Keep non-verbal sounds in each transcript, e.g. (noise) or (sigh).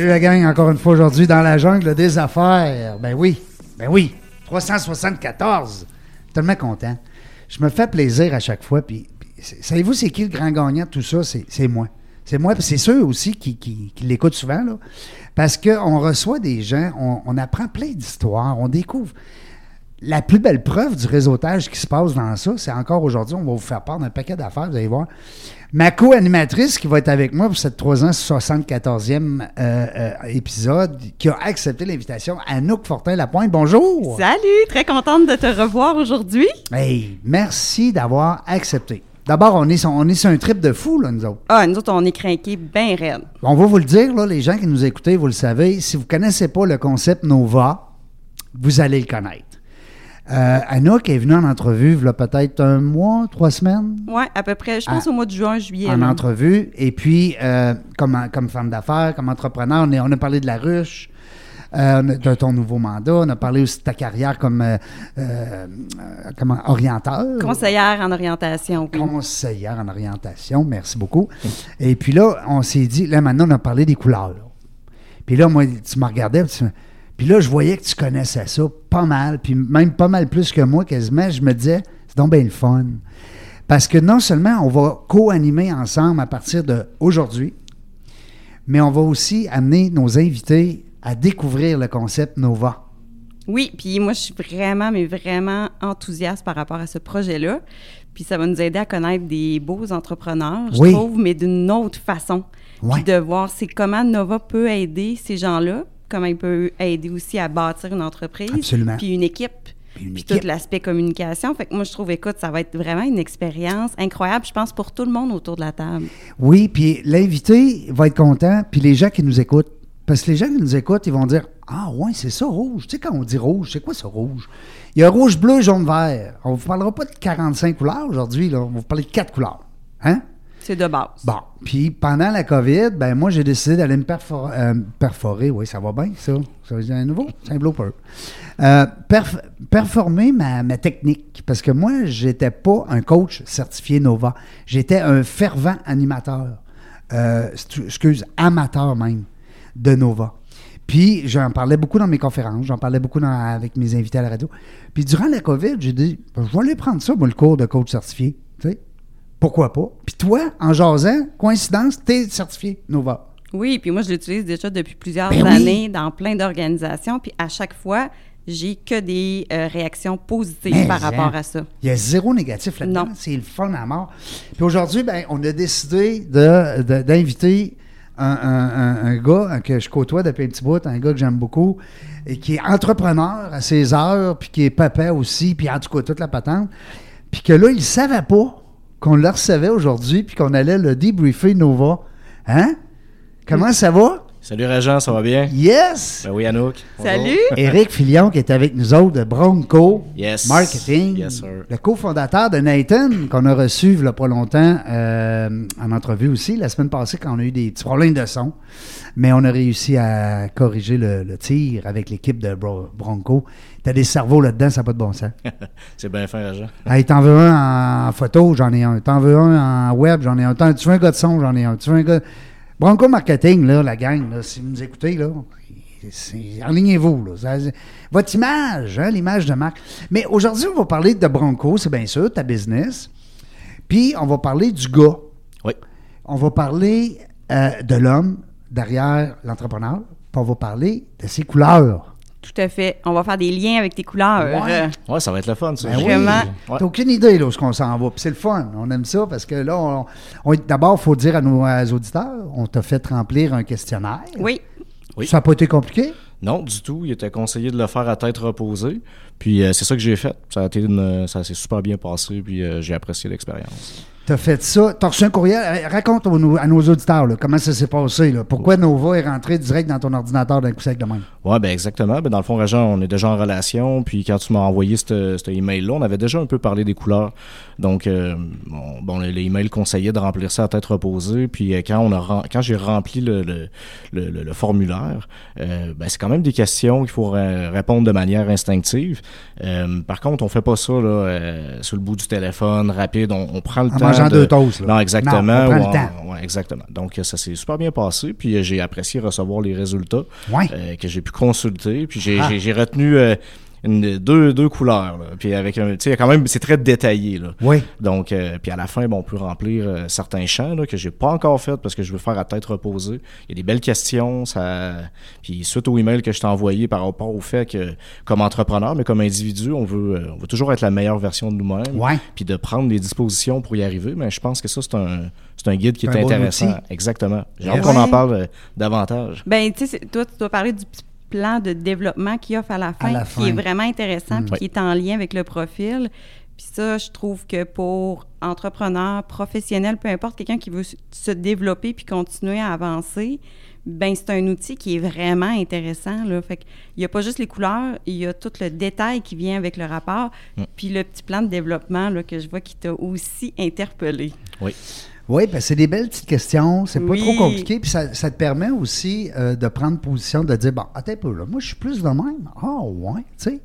Salut la gang, encore une fois aujourd'hui dans la jungle des affaires. Ben oui, ben oui, 374. Tellement content. Je me fais plaisir à chaque fois. Puis, savez-vous, c'est qui le grand gagnant de tout ça? C'est moi. C'est moi, c'est ceux aussi qui, qui, l'écoutent souvent, là. Parce qu'on reçoit des gens, on apprend plein d'histoires, on découvre. La plus belle preuve du réseautage qui se passe dans ça, c'est encore aujourd'hui, on va vous faire part d'un paquet d'affaires, vous allez voir. Ma co-animatrice qui va être avec moi pour cette 374e euh, euh, épisode, qui a accepté l'invitation, Anouk Fortin-Lapointe. Bonjour! Salut, très contente de te revoir aujourd'hui. Hey, merci d'avoir accepté. D'abord, on est, sur, on est sur un trip de fou, là, nous autres. Ah, nous autres, on est craqués bien raides. On va vous le dire, là, les gens qui nous écoutez, vous le savez, si vous ne connaissez pas le concept Nova, vous allez le connaître. Euh, Anouk est venue en entrevue, il y a peut-être un mois, trois semaines, Ouais, à peu près, je pense Ah. au mois de juin, juillet. en là. entrevue. Et puis, euh, comme, comme femme d'affaires, comme entrepreneur, on, est- on a parlé de la ruche, euh, de ton nouveau mandat, on a parlé aussi de ta carrière comme, euh, comment, orienteur. Conseillère en orientation. oui. conseillère en orientation. Merci beaucoup. Et puis là, on s'est dit, là, maintenant, on a parlé des couleurs. Puis là, moi, tu me regardais, tu- puis là, je voyais que tu connaissais ça pas mal, puis même pas mal plus que moi, quasiment. Je me disais, c'est donc bien le fun. Parce que non seulement on va co-animer ensemble à partir d'aujourd'hui, mais on va aussi amener nos invités à découvrir le concept Nova. Oui, puis moi, je suis vraiment, mais vraiment enthousiaste par rapport à ce projet-là. Puis ça va nous aider à connaître des beaux entrepreneurs, je Oui. trouve, mais d'une autre façon. Puis de voir c'est comment Nova peut aider ces gens-là, comment il peut aider aussi à bâtir une entreprise, Absolument. puis une équipe, Puis une puis équipe. tout l'aspect communication. Fait que moi, je trouve, écoute, ça va être vraiment une expérience incroyable, je pense, pour tout le monde autour de la table. Oui, puis l'invité va être content, puis les gens qui nous écoutent. Parce que les gens qui nous écoutent, ils vont dire Ah, ouais, c'est ça, rouge. Tu sais, quand on dit rouge, c'est quoi ça, rouge? Il y a rouge, bleu, jaune, vert. On ne vous parlera pas de 45 couleurs aujourd'hui, là. On va vous parler de quatre couleurs. Hein? C'est de base. Bon. Puis pendant la COVID, ben moi, j'ai décidé d'aller me euh, perforer. Oui, ça va bien, ça. Ça veut dire un nouveau, c'est un blooper. Euh, perf- performer ma, technique. Parce que moi, j'étais pas un coach certifié Nova. J'étais un fervent animateur. Euh, excuse, amateur même de Nova. Puis j'en parlais beaucoup dans mes conférences, j'en parlais beaucoup avec mes invités à la radio. Puis durant la COVID, j'ai dit, je vais aller prendre ça, moi, le cours de coach certifié. Tu sais? Pourquoi pas? Puis toi, en jasant, coïncidence, t'es certifié Nova. Oui, puis moi, je l'utilise déjà depuis plusieurs Ben oui. années dans plein d'organisations. Puis à chaque fois, j'ai que des euh, réactions positives par rapport à ça. Il y a zéro négatif là-dedans. C'est le fun à mort. Puis aujourd'hui, ben, on a décidé de- de- d'inviter un, un- un- un gars hein, que je côtoie depuis un petit bout, un gars que j'aime beaucoup, et qui est entrepreneur à ses heures, puis qui est papa aussi, puis en tout cas, toute la patente. Puis que là, il ne savait pas qu'on le recevait aujourd'hui, puis qu'on allait le débriefer Nova. Hein? Comment ça va? Salut Régent, ça va bien? Yes! Ben oui, Anouk. Salut! (laughs) Éric Filion qui est avec nous autres de Bronco Yes. Marketing, Yes, sir. le cofondateur de Nathan qu'on a reçu il y a pas longtemps euh, en entrevue aussi la semaine passée quand on a eu des petits problèmes de son, mais on a réussi à corriger le, le tir avec l'équipe de Bro- Bronco. T'as des cerveaux là-dedans, ça n'a pas de bon sens. (laughs) C'est bien fin, Régent. (laughs) hey, t'en veux un en photo, j'en ai un. T'en veux un en web, j'en ai un. T'en- Tu veux un gars de son, j'en ai un. Tu veux un gars... Bronco Marketing, là, la gang, là, si vous nous écoutez, là, enlignez-vous. Votre image, hein, l'image de marque. Mais aujourd'hui, on va parler de Bronco, c'est bien sûr, ta business. Puis, on va parler du gars. Oui. On va parler euh, de l'homme derrière l'entrepreneur. Puis, on va parler de ses couleurs. Tout à fait. On va faire des liens avec tes couleurs. Ouais. Ouais, ça va être le fun, ça. Ben oui. Vraiment. Ouais. T'as aucune idée là, où est-ce qu'on s'en va. Puis c'est le fun. On aime ça parce que là, on, on- d'abord, il faut dire à nos auditeurs, on t'a fait remplir un questionnaire. Oui. Oui. Ça n'a pas été compliqué? Non, du tout. Il était conseillé de le faire à tête reposée. Puis euh, c'est ça que j'ai fait. Ça a été une- ça s'est super bien passé. Puis euh, j'ai apprécié l'expérience. T'as fait ça. T'as reçu un courriel. Raconte aux- à nos auditeurs là, comment ça s'est passé. Là. Pourquoi Nova est rentré direct dans ton ordinateur d'un coup sec de même? Ouais, ben exactement. Ben dans le fond, Régent, on est déjà en relation. Puis quand tu m'as envoyé ce cet email-là, on avait déjà un peu parlé des couleurs. Donc, euh, bon, bon, le- l'email conseillait de remplir ça à tête reposée. Puis euh, quand on a rem- quand j'ai rempli le, le, le- le- le formulaire, euh, ben, c'est quand même des questions qu'il faut répondre de manière instinctive. Euh, par contre, on fait pas ça là, sur le bout du téléphone, rapide. On, on prend le En temps. De- deux toasts. non, exactement. Non, on prend le temps. ouais, exactement. Donc, ça s'est super bien passé. Puis, euh, j'ai apprécié recevoir les résultats Ouais. euh, que j'ai pu consulter. Puis, j'ai Ah. retenu euh, une, deux, deux couleurs. là. Puis, avec un. Tu sais, quand même, c'est très détaillé. Là. Oui. Donc, euh, puis à la fin, bon, on peut remplir euh, certains champs là, que j'ai pas encore fait parce que je veux faire à tête reposée. Il y a des belles questions. Ça... Puis suite au email que je t'ai envoyé par rapport au fait que, comme entrepreneur, mais comme individu, on veut, euh, on veut toujours être la meilleure version de nous-mêmes. Ouais. Puis de prendre des dispositions pour y arriver. Mais je pense que ça, c'est un, c'est un guide qui est, bon intéressant. Exactement. J'ai Yes. hâte qu'on en parle euh, davantage. Ben, tu sais, toi, tu dois parler du petit plan de développement qu'il offre à la fin, la qui fin. est vraiment intéressant, puis Ouais. qui est en lien avec le profil. Puis ça, je trouve que pour entrepreneur, professionnel, peu importe, quelqu'un qui veut se- développer puis continuer à avancer, ben c'est un outil qui est vraiment intéressant. Là. Fait qu'il n'y a pas juste les couleurs, il y a tout le détail qui vient avec le rapport, puis le petit plan de développement là, que je vois qui t'a aussi interpellé. Oui. Oui, ben c'est des belles petites questions, c'est pas Oui. trop compliqué, puis ça, ça te permet aussi euh, de prendre position, de dire, bon, attends un peu, là, moi je suis plus de même. Ah ouais, tu sais.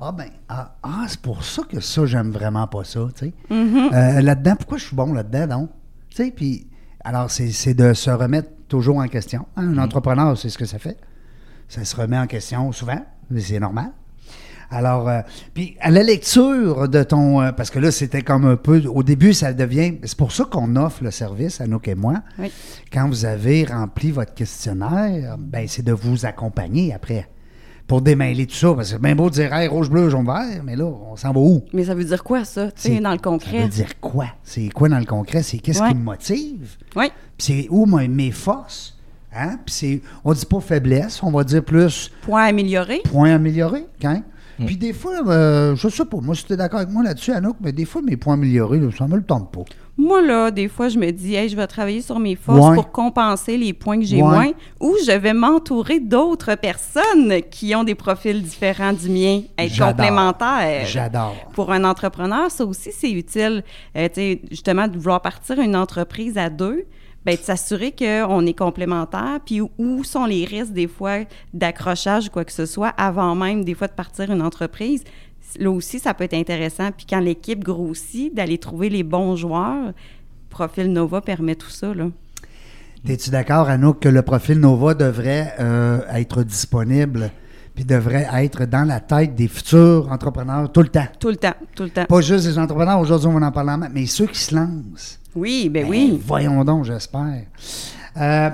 Ah ben, ah, ah, c'est pour ça que ça, j'aime vraiment pas ça, tu sais. Euh, là-dedans, pourquoi je suis bon là-dedans, donc? Tu sais, puis, alors c'est c'est de se remettre toujours en question. hein. Un entrepreneur, c'est ce que ça fait. Ça se remet en question souvent, mais c'est normal. Alors, euh, puis à la lecture de ton... euh, parce que là, c'était comme un peu... Au début, ça devient... C'est pour ça qu'on offre le service, Anouk et moi. Oui. Quand vous avez rempli votre questionnaire, ben c'est de vous accompagner après pour démêler tout ça. Parce que c'est bien beau de dire hey, rouge, bleu, jaune, vert, mais là, on s'en va où? Mais ça veut dire quoi, ça, tu sais, dans le Ça concret? veut dire quoi? C'est quoi dans le concret? C'est qu'est-ce Ouais. qui me motive? Oui. Puis c'est où mes, mes forces? Hein? Puis c'est... On dit pas faiblesse, on va dire plus Point amélioré? points améliorés. Hein? Puis des fois, euh, je sais pas, moi, si tu es d'accord avec moi là-dessus, Anouk, mais des fois, mes points améliorés, là, ça me le tente pas. Moi, là, des fois, je me dis, hey, je vais travailler sur mes forces Ouais. pour compenser les points que j'ai Ouais. moins, ou je vais m'entourer d'autres personnes qui ont des profils différents du mien, être complémentaires. J'adore. Pour un entrepreneur, ça aussi, c'est utile. Euh, tu sais, justement, de vouloir partir une entreprise à deux, ben, de s'assurer qu'on est complémentaires, puis où- sont les risques, des fois, d'accrochage ou quoi que ce soit, avant même, des fois, de partir une entreprise. Là aussi, ça peut être intéressant. Puis quand l'équipe grossit, d'aller trouver les bons joueurs, Profil Nova permet tout ça, là. Es-tu d'accord, Anouk, que le profil Nova devrait euh, être disponible puis devrait être dans la tête des futurs entrepreneurs tout le temps? Tout le temps, tout le temps. Pas juste des entrepreneurs, aujourd'hui on va en parler, mais ceux qui se lancent. Oui, ben Ben, oui. Voyons donc, j'espère. Euh,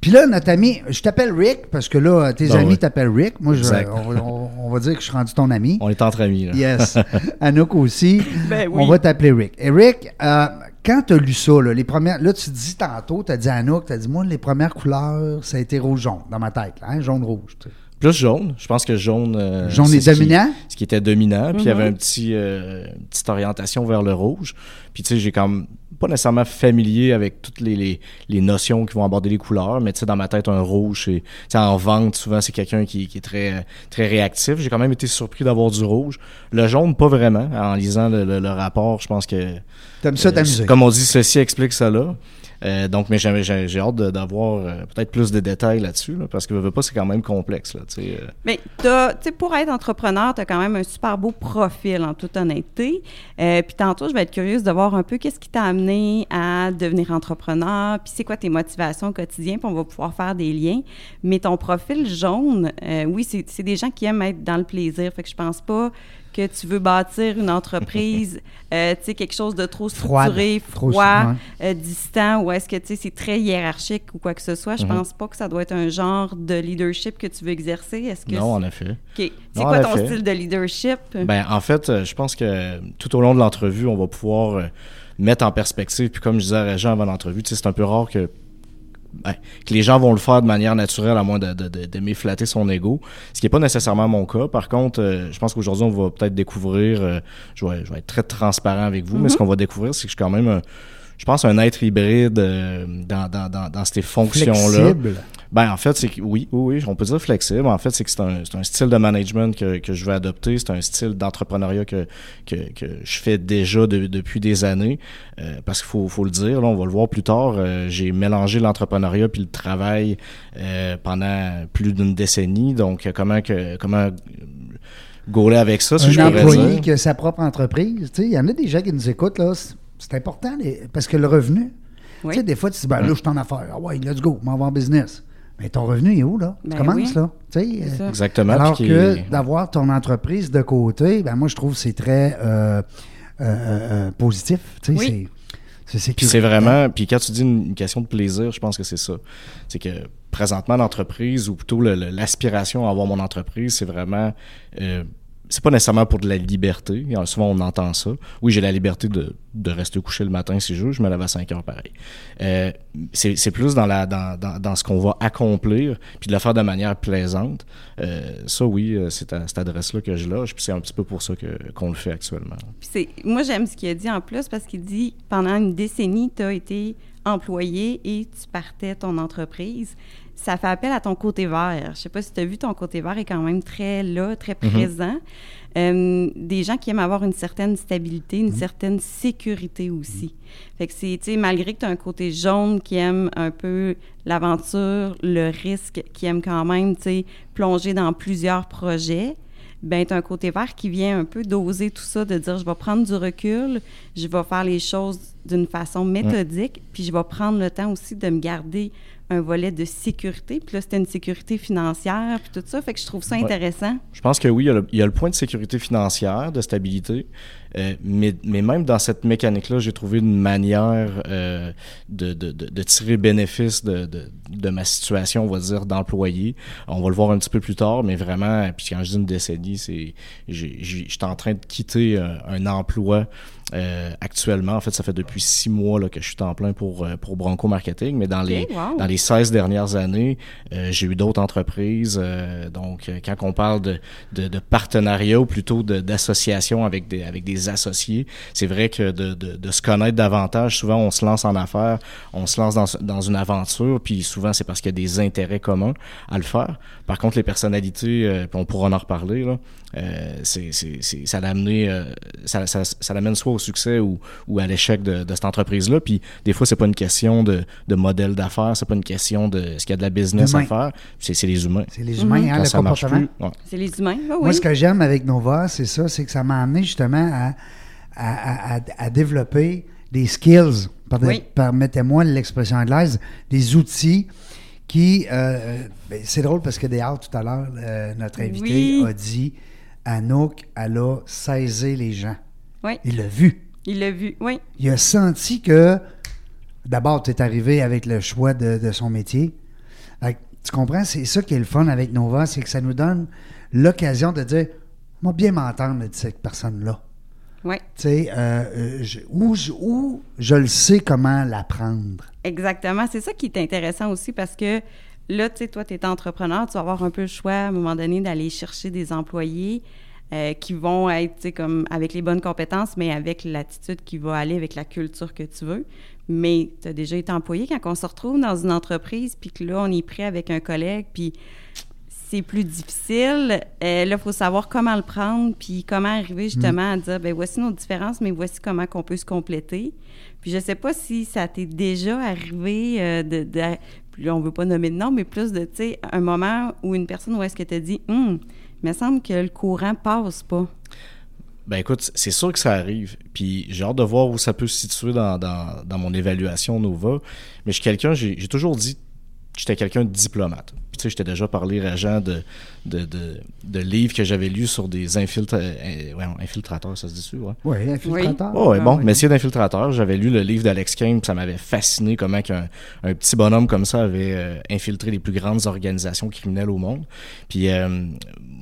puis là, notre ami, je t'appelle Rick parce que là, tes Ben amis oui. t'appellent Rick. Moi, je- on, va- on- on va dire que je suis rendu ton ami. On est entre amis. Là. Yes. (laughs) Anouk aussi. Ben oui. On va t'appeler Rick. Et Rick, euh, quand tu as lu ça, là, les premières, là, tu dis tantôt, tu as dit à Anouk, tu as dit, moi, les premières couleurs, ça a été rouge-jaune dans ma tête, là, hein, jaune-rouge. tu sais. Plus jaune. Je pense que jaune. euh, Jaune est ce qui- dominant? ce qui était dominant. Puis il y avait un petit, euh, une petite orientation vers le rouge. Puis tu sais, j'ai comme pas nécessairement familier avec toutes les, les, les notions qui vont aborder les couleurs, mais tu sais, dans ma tête, un rouge, c'est, tu sais, en vente, souvent, c'est quelqu'un qui, qui est très, très réactif. J'ai quand même été surpris d'avoir du rouge. Le jaune, pas vraiment. En lisant le, le- le rapport, je pense que T'aimes ça euh, t'amuser? Comme on dit, ceci explique cela. Euh, donc, mais j'ai, hâte d'avoir euh, peut-être plus de détails là-dessus, là, parce que veux, veux pas, c'est quand même complexe. Là, euh. Mais pour être entrepreneur, tu as quand même un super beau profil, en toute honnêteté. Puis tantôt, je vais être curieuse de voir un peu qu'est-ce qui t'a amené à devenir entrepreneur, puis c'est quoi tes motivations au quotidien, puis on va pouvoir faire des liens. Mais ton profil jaune, oui, c'est des gens qui aiment être dans le plaisir. Fait que je pense pas que tu veux bâtir une entreprise, (laughs) euh, tu sais, quelque chose de trop structuré, froid, euh, distant, ou est-ce que, tu sais, c'est très hiérarchique ou quoi que ce soit? Je Mhm. pense pas que ça doit être un genre de leadership que tu veux exercer. Est-ce que Non, en effet. OK. C'est quoi ton style de leadership? Ben, en fait, euh, je pense que tout au long de l'entrevue, on va pouvoir mettre en perspective. Puis comme je disais à Régent avant l'entrevue, c'est un peu rare que, ben, que les gens vont le faire de manière naturelle à moins de, de, de- d'aimer flatter son ego. Ce qui n'est pas nécessairement mon cas. Par contre, euh, je pense qu'aujourd'hui, on va peut-être découvrir, euh, je, vais, je vais être très transparent avec vous, mais ce qu'on va découvrir, c'est que je suis quand même, un- je pense, un être hybride euh, dans, dans, dans, dans ces fonctions-là. Flexible. Ben, en fait, c'est que oui, oui, oui, on peut dire flexible. En fait, c'est que c'est un, c'est un style de management que, que je veux adopter. C'est un style d'entrepreneuriat que, que, que je fais déjà de- depuis des années. Euh, parce qu'il faut, faut le dire, là, on va le voir plus tard. euh, j'ai mélangé l'entrepreneuriat puis le travail euh, pendant plus d'une décennie. Donc, comment que comment gauler avec ça, si je un pourrais employé dire. qui a sa propre entreprise. Tu sais, Il y en a des gens qui nous écoutent, là. c'est- important les- parce que le revenu, Oui. tu sais, des fois, tu dis, ben là, je suis en affaires. Ah ouais, let's go, m'en va en business. Mais ton revenu il est où, là? Ben tu commences, oui. là. Tu sais, C'est euh, ça. Exactement. Alors que d'avoir ton entreprise de côté, ben moi, je trouve que c'est très euh, euh, euh, positif. Tu sais, Oui. c'est- vraiment, puis quand tu dis une, une question de plaisir, je pense que c'est ça. C'est que présentement, l'entreprise, ou plutôt le- le- l'aspiration à avoir mon entreprise, c'est vraiment. C'est pas nécessairement pour de la liberté. Souvent, on entend ça. Oui, j'ai la liberté de, de rester couché le matin si je veux. Je me lève à 5 heures pareil. Euh, c'est plus dans, la, dans, dans, dans ce qu'on va accomplir, puis de le faire de manière plaisante. Euh, ça, oui, euh, c'est à cette adresse-là que je loge, puis c'est un petit peu pour ça qu'on le fait actuellement. Moi, j'aime ce qu'il a dit en plus parce qu'il dit pendant une décennie, tu as été employé et tu partais ton entreprise. Ça fait appel à ton côté vert. Je sais pas si tu as vu, ton côté vert est quand même très là, très présent. Euh, des gens qui aiment avoir une certaine stabilité, une certaine sécurité aussi. Fait que c'est, tu sais, malgré que tu as un côté jaune qui aime un peu l'aventure, le risque, qui aime quand même, tu sais, plonger dans plusieurs projets, ben tu as un côté vert qui vient un peu doser tout ça, de dire je vais prendre du recul, je vais faire les choses d'une façon méthodique, puis je vais prendre le temps aussi de me garder un volet de sécurité. Puis là, c'était une sécurité financière, puis tout ça. Fait que je trouve ça Ouais. intéressant. Je pense que oui, il y, a le, il y a le point de sécurité financière, de stabilité, euh, mais, mais même dans cette mécanique-là, j'ai trouvé une manière euh, de, de, de, de tirer bénéfice de, de, de ma situation, on va dire, d'employé. On va le voir un petit peu plus tard, mais vraiment, puis quand je dis une décennie, c'est j'ai- j'ai- j'étais en train de quitter un, un emploi euh, actuellement. En fait, ça fait depuis six mois là, que je suis en plein pour, euh, pour Bronco Marketing, mais dans, les, wow. dans les 16 dernières années, euh, j'ai eu d'autres entreprises. euh, donc, euh, quand on parle de, de, de partenariat ou plutôt de- d'association avec des, avec des associés, c'est vrai que de, de, de se connaître davantage, souvent on se lance en affaires, on se lance dans, dans une aventure, puis souvent c'est parce qu'il y a des intérêts communs à le faire. Par contre, les personnalités, euh, on pourra en reparler, là, euh, c'est, ça l'amène euh, ça, ça, ça l'amène soit au succès ou, ou à l'échec de, de cette entreprise-là. Puis des fois, c'est pas une question de, de modèle d'affaires, c'est pas une question de est-ce qu'il y a de la business à faire, c'est, c'est les humains. C'est les humains, hein, Quand le ça marche comportement. ouais. C'est les humains, oui. Moi, ce que j'aime avec Nova, c'est ça, c'est que ça m'a amené justement à, à- à- à- à développer des skills, Oui. permettez-moi l'expression anglaise, des outils qui... euh, ben, c'est drôle parce que dehors, tout à l'heure, euh, notre invité Oui. a dit Anouk, elle a saisi les gens. Oui, Il l'a vu. il l'a vu, oui. Il a senti que, d'abord, tu es arrivé avec le choix de, de son métier. Fait que, tu comprends? C'est ça qui est le fun avec Nova, c'est que ça nous donne l'occasion de dire, moi, bien m'entendre de cette personne-là. Oui, Tu sais, euh, euh, je- ou je le sais comment l'apprendre. exactement. C'est ça qui est intéressant aussi parce que là, tu sais, toi, tu es entrepreneur, tu vas avoir un peu le choix à un moment donné d'aller chercher des employés euh, qui vont être, tu sais, comme avec les bonnes compétences, mais avec l'attitude qui va aller avec la culture que tu veux. Mais tu as déjà été employé quand on se retrouve dans une entreprise, puis que là, on est prêt avec un collègue, puis c'est plus difficile. Euh, là, il faut savoir comment le prendre, puis comment arriver justement à dire, ben voici nos différences, mais voici comment qu'on peut se compléter. Puis je sais pas si ça t'est déjà arrivé euh, de, là, on veut pas nommer de nom, mais plus de, tu sais, un moment où une personne, où est-ce que tu as dit, hum, il me semble que le courant passe pas. Ben écoute, c'est sûr que ça arrive. Puis j'ai hâte de voir où ça peut se situer dans, dans, dans mon évaluation Nova. Mais je suis quelqu'un, j'ai j'ai toujours dit j'étais quelqu'un de diplomate. Puis, tu sais, j'étais déjà parlé à Jean de, de, de, de livres que j'avais lus sur des infiltra- euh, ouais, infiltrateurs, ça se dit dessus, ouais. Oui, infiltrateur. Oh, ouais, Ah bon, oui. Messieurs d'infiltrateurs, j'avais lu le livre d'Alex Kane, puis ça m'avait fasciné comment qu'un un petit bonhomme comme ça avait euh, infiltré les plus grandes organisations criminelles au monde. Puis euh,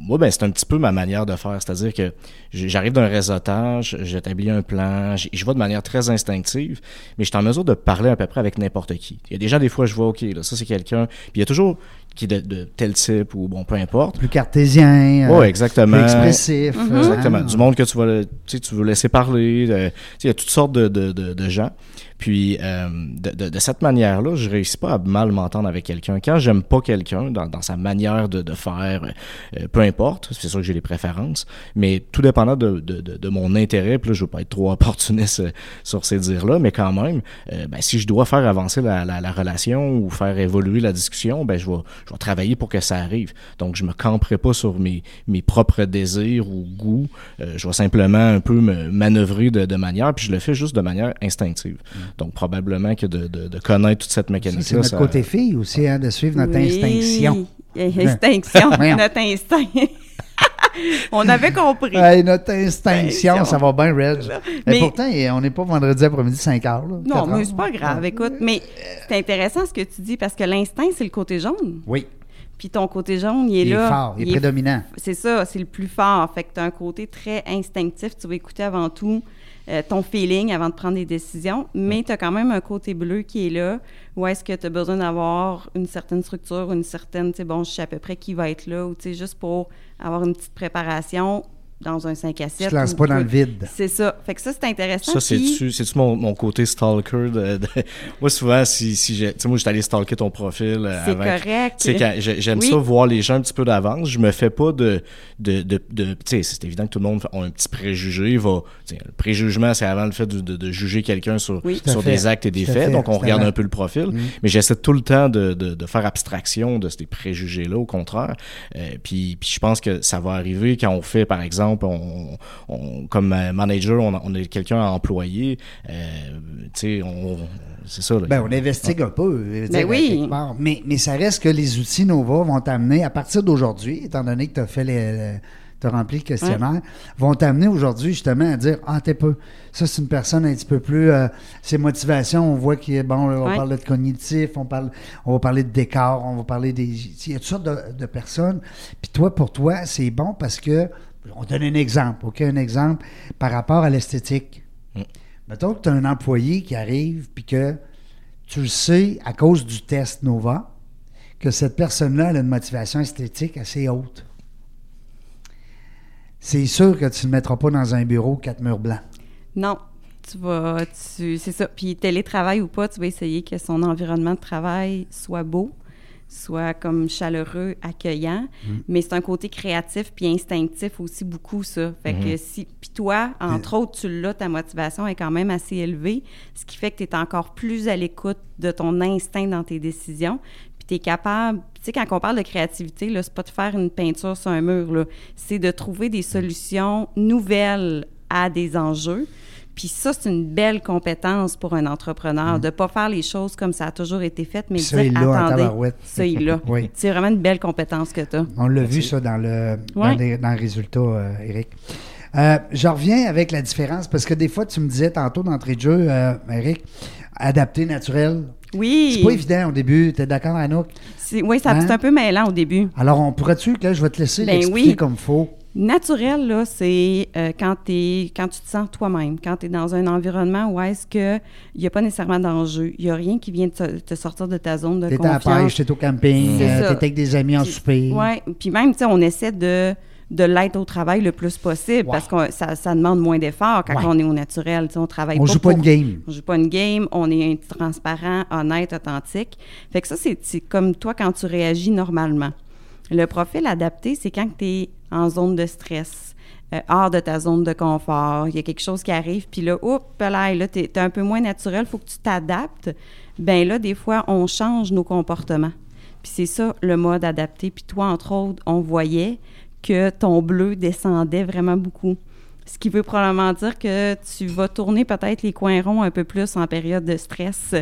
moi, ben, c'est un petit peu ma manière de faire, c'est-à-dire que j'arrive d'un réseautage, j'établis un plan, je vais de manière très instinctive, mais je suis en mesure de parler à peu près avec n'importe qui. Il y a des gens, des fois, je vois, OK, là, ça c'est quelqu'un, puis il y a toujours qui est de, de tel type ou bon, peu importe. Plus cartésien. Ouais, euh, exactement. plus expressif. Mhm. euh, Exactement. hein. Du monde que tu vas, tu sais, tu veux laisser parler. euh, tu sais, il y a toutes sortes de, de, de, de gens. Puis, euh, de, de, de cette manière-là, je réussis pas à mal m'entendre avec quelqu'un. Quand j'aime pas quelqu'un dans, dans sa manière de, de faire, euh, peu importe, c'est sûr que j'ai des préférences, mais tout dépendant de, de, mon intérêt, puis là, je veux pas être trop opportuniste euh, sur ces dires-là, mais quand même, euh, ben, si je dois faire avancer la, la, la relation ou faire évoluer la discussion, ben, je vais, je vais travailler pour que ça arrive. Donc, je me camperai pas sur mes, mes propres désirs ou goûts. Euh, je vais simplement un peu me manœuvrer de, de manière, puis je le fais juste de manière instinctive. Donc, probablement que de, de, de connaître toute cette mécanique-là. c'est notre ça- côté fille aussi, hein, de suivre notre Oui. instinction. (laughs) Instinction, Voyons. notre instinct. (laughs) On avait compris. Hey, notre instinction, ça va bien, Reg. Mais, Mais- pourtant, on n'est pas vendredi après-midi 5 heures. Là, Non, mais c'est pas grave. Écoute, mais c'est intéressant ce que tu dis parce que l'instinct, c'est le côté jaune. Oui, Puis ton côté jaune, il est il est là. fort, il est prédominant. C'est ça, c'est le plus fort. Fait que tu as un côté très instinctif. Tu vas écouter avant tout euh, ton feeling avant de prendre des décisions. Mais tu as quand même un côté bleu qui est là. Où est-ce que tu as besoin d'avoir une certaine structure, une certaine, tu sais, bon, je sais à peu près qui va être là, ou tu sais, juste pour avoir une petite préparation dans un 5 à 7. Tu te lances pas dans le vide. C'est ça. Fait que ça, c'est intéressant. Ça, Puis- c'est-tu c'est-tu mon, mon côté stalker? De, de- (laughs) Moi, souvent, si, si j'ai... Tu sais, moi, j'étais allé stalker ton profil euh, C'est correct. Tu sais, j'aime Oui. ça voir les gens un petit peu d'avance. Je me fais pas de... de, de, de- tu sais, c'est évident que tout le monde a un petit préjugé. Va, le préjugement, c'est avant le fait de, de- de juger quelqu'un sur, Oui. Sur des actes et des faits. fait. Donc, on regarde un peu le profil. Mm. Mais j'essaie tout le temps de, de, de faire abstraction de ces préjugés-là, au contraire. Euh, puis, puis je pense que ça va arriver quand on fait, par exemple, on, on- comme euh, manager, on, est quelqu'un à employer. Euh, tu sais, on, c'est ça. là. Ben, on investigue un peu. je veux Ben dire, oui. à quelque part. Mais, mais ça reste que les outils Nova vont t'amener, à partir d'aujourd'hui, étant donné que tu as fait les. tu as rempli le questionnaire, vont t'amener aujourd'hui justement à dire Ah, t'es peu. Ça, c'est une personne un petit peu plus. euh, ses motivations, on voit qu'il est bon. là, on Ouais. parle de cognitif, on, parle, on va parler de décor, on va parler des. Il y a toutes sortes de, de personnes. Puis toi, pour toi, c'est bon parce que. On donne un exemple, OK? Un exemple par rapport à l'esthétique. Mm. Mettons que tu as un employé qui arrive puis que tu le sais à cause du test Nova que cette personne-là elle a une motivation esthétique assez haute. C'est sûr que tu ne le mettras pas dans un bureau quatre murs blancs. Non. Tu vas, tu, c'est ça. Puis télétravail ou pas, tu vas essayer que son environnement de travail soit beau, soit comme chaleureux, accueillant. Mais c'est un côté créatif puis instinctif aussi beaucoup ça. Fait que si, puis toi, entre autres, tu l'as, ta motivation est quand même assez élevée, ce qui fait que tu es encore plus à l'écoute de ton instinct dans tes décisions. Puis tu es capable, tu sais, quand on parle de créativité, là, c'est pas de faire une peinture sur un mur, là. C'est de trouver des solutions nouvelles à des enjeux. Puis ça, c'est une belle compétence pour un entrepreneur, de ne pas faire les choses comme ça a toujours été fait, mais ça, dire, il l'a en attendez, tabarouette. ça, il l'a. (laughs) Oui. C'est vraiment une belle compétence que tu as. On l'a vu, ça, dans le, dans les- dans le résultat, euh, Eric. Euh, je reviens avec la différence parce que des fois, tu me disais tantôt d'entrée de jeu, euh, Eric, adapté naturel. Oui. C'est pas évident au début. Tu es d'accord, Anouk? C'est- Oui, ça Hein? c'est un peu mêlant au début. Alors, on pourrait-tu, que là, je vais te laisser Ben l'expliquer oui. comme faut. Naturel, là, c'est euh, quand, quand tu te sens toi-même, quand tu es dans un environnement où est-ce qu'il n'y a pas nécessairement d'enjeu, il n'y a rien qui vient te, te sortir de ta zone de T'es à la confiance. pêche, t'es au camping, euh, t'es avec des amis en souper. Ouais, puis même, tu sais, on essaie de, de l'être au travail le plus possible parce que ça, ça demande moins d'efforts quand Ouais. on est au naturel. Tu sais, on travaille On pas joue pas une game. On joue pas une game, on est transparent, honnête, authentique. Fait que ça, c'est comme toi quand tu réagis normalement. Le profil adapté, c'est quand tu es en zone de stress, euh, hors de ta zone de confort, il y a quelque chose qui arrive, puis là, oups, là, là tu es, un peu moins naturel, faut que tu t'adaptes. Ben là, des fois, on change nos comportements. Puis c'est ça, le mode adapté. Puis toi, entre autres, on voyait que ton bleu descendait vraiment beaucoup. Ce qui veut probablement dire que tu vas tourner peut-être les coins ronds un peu plus en période de stress.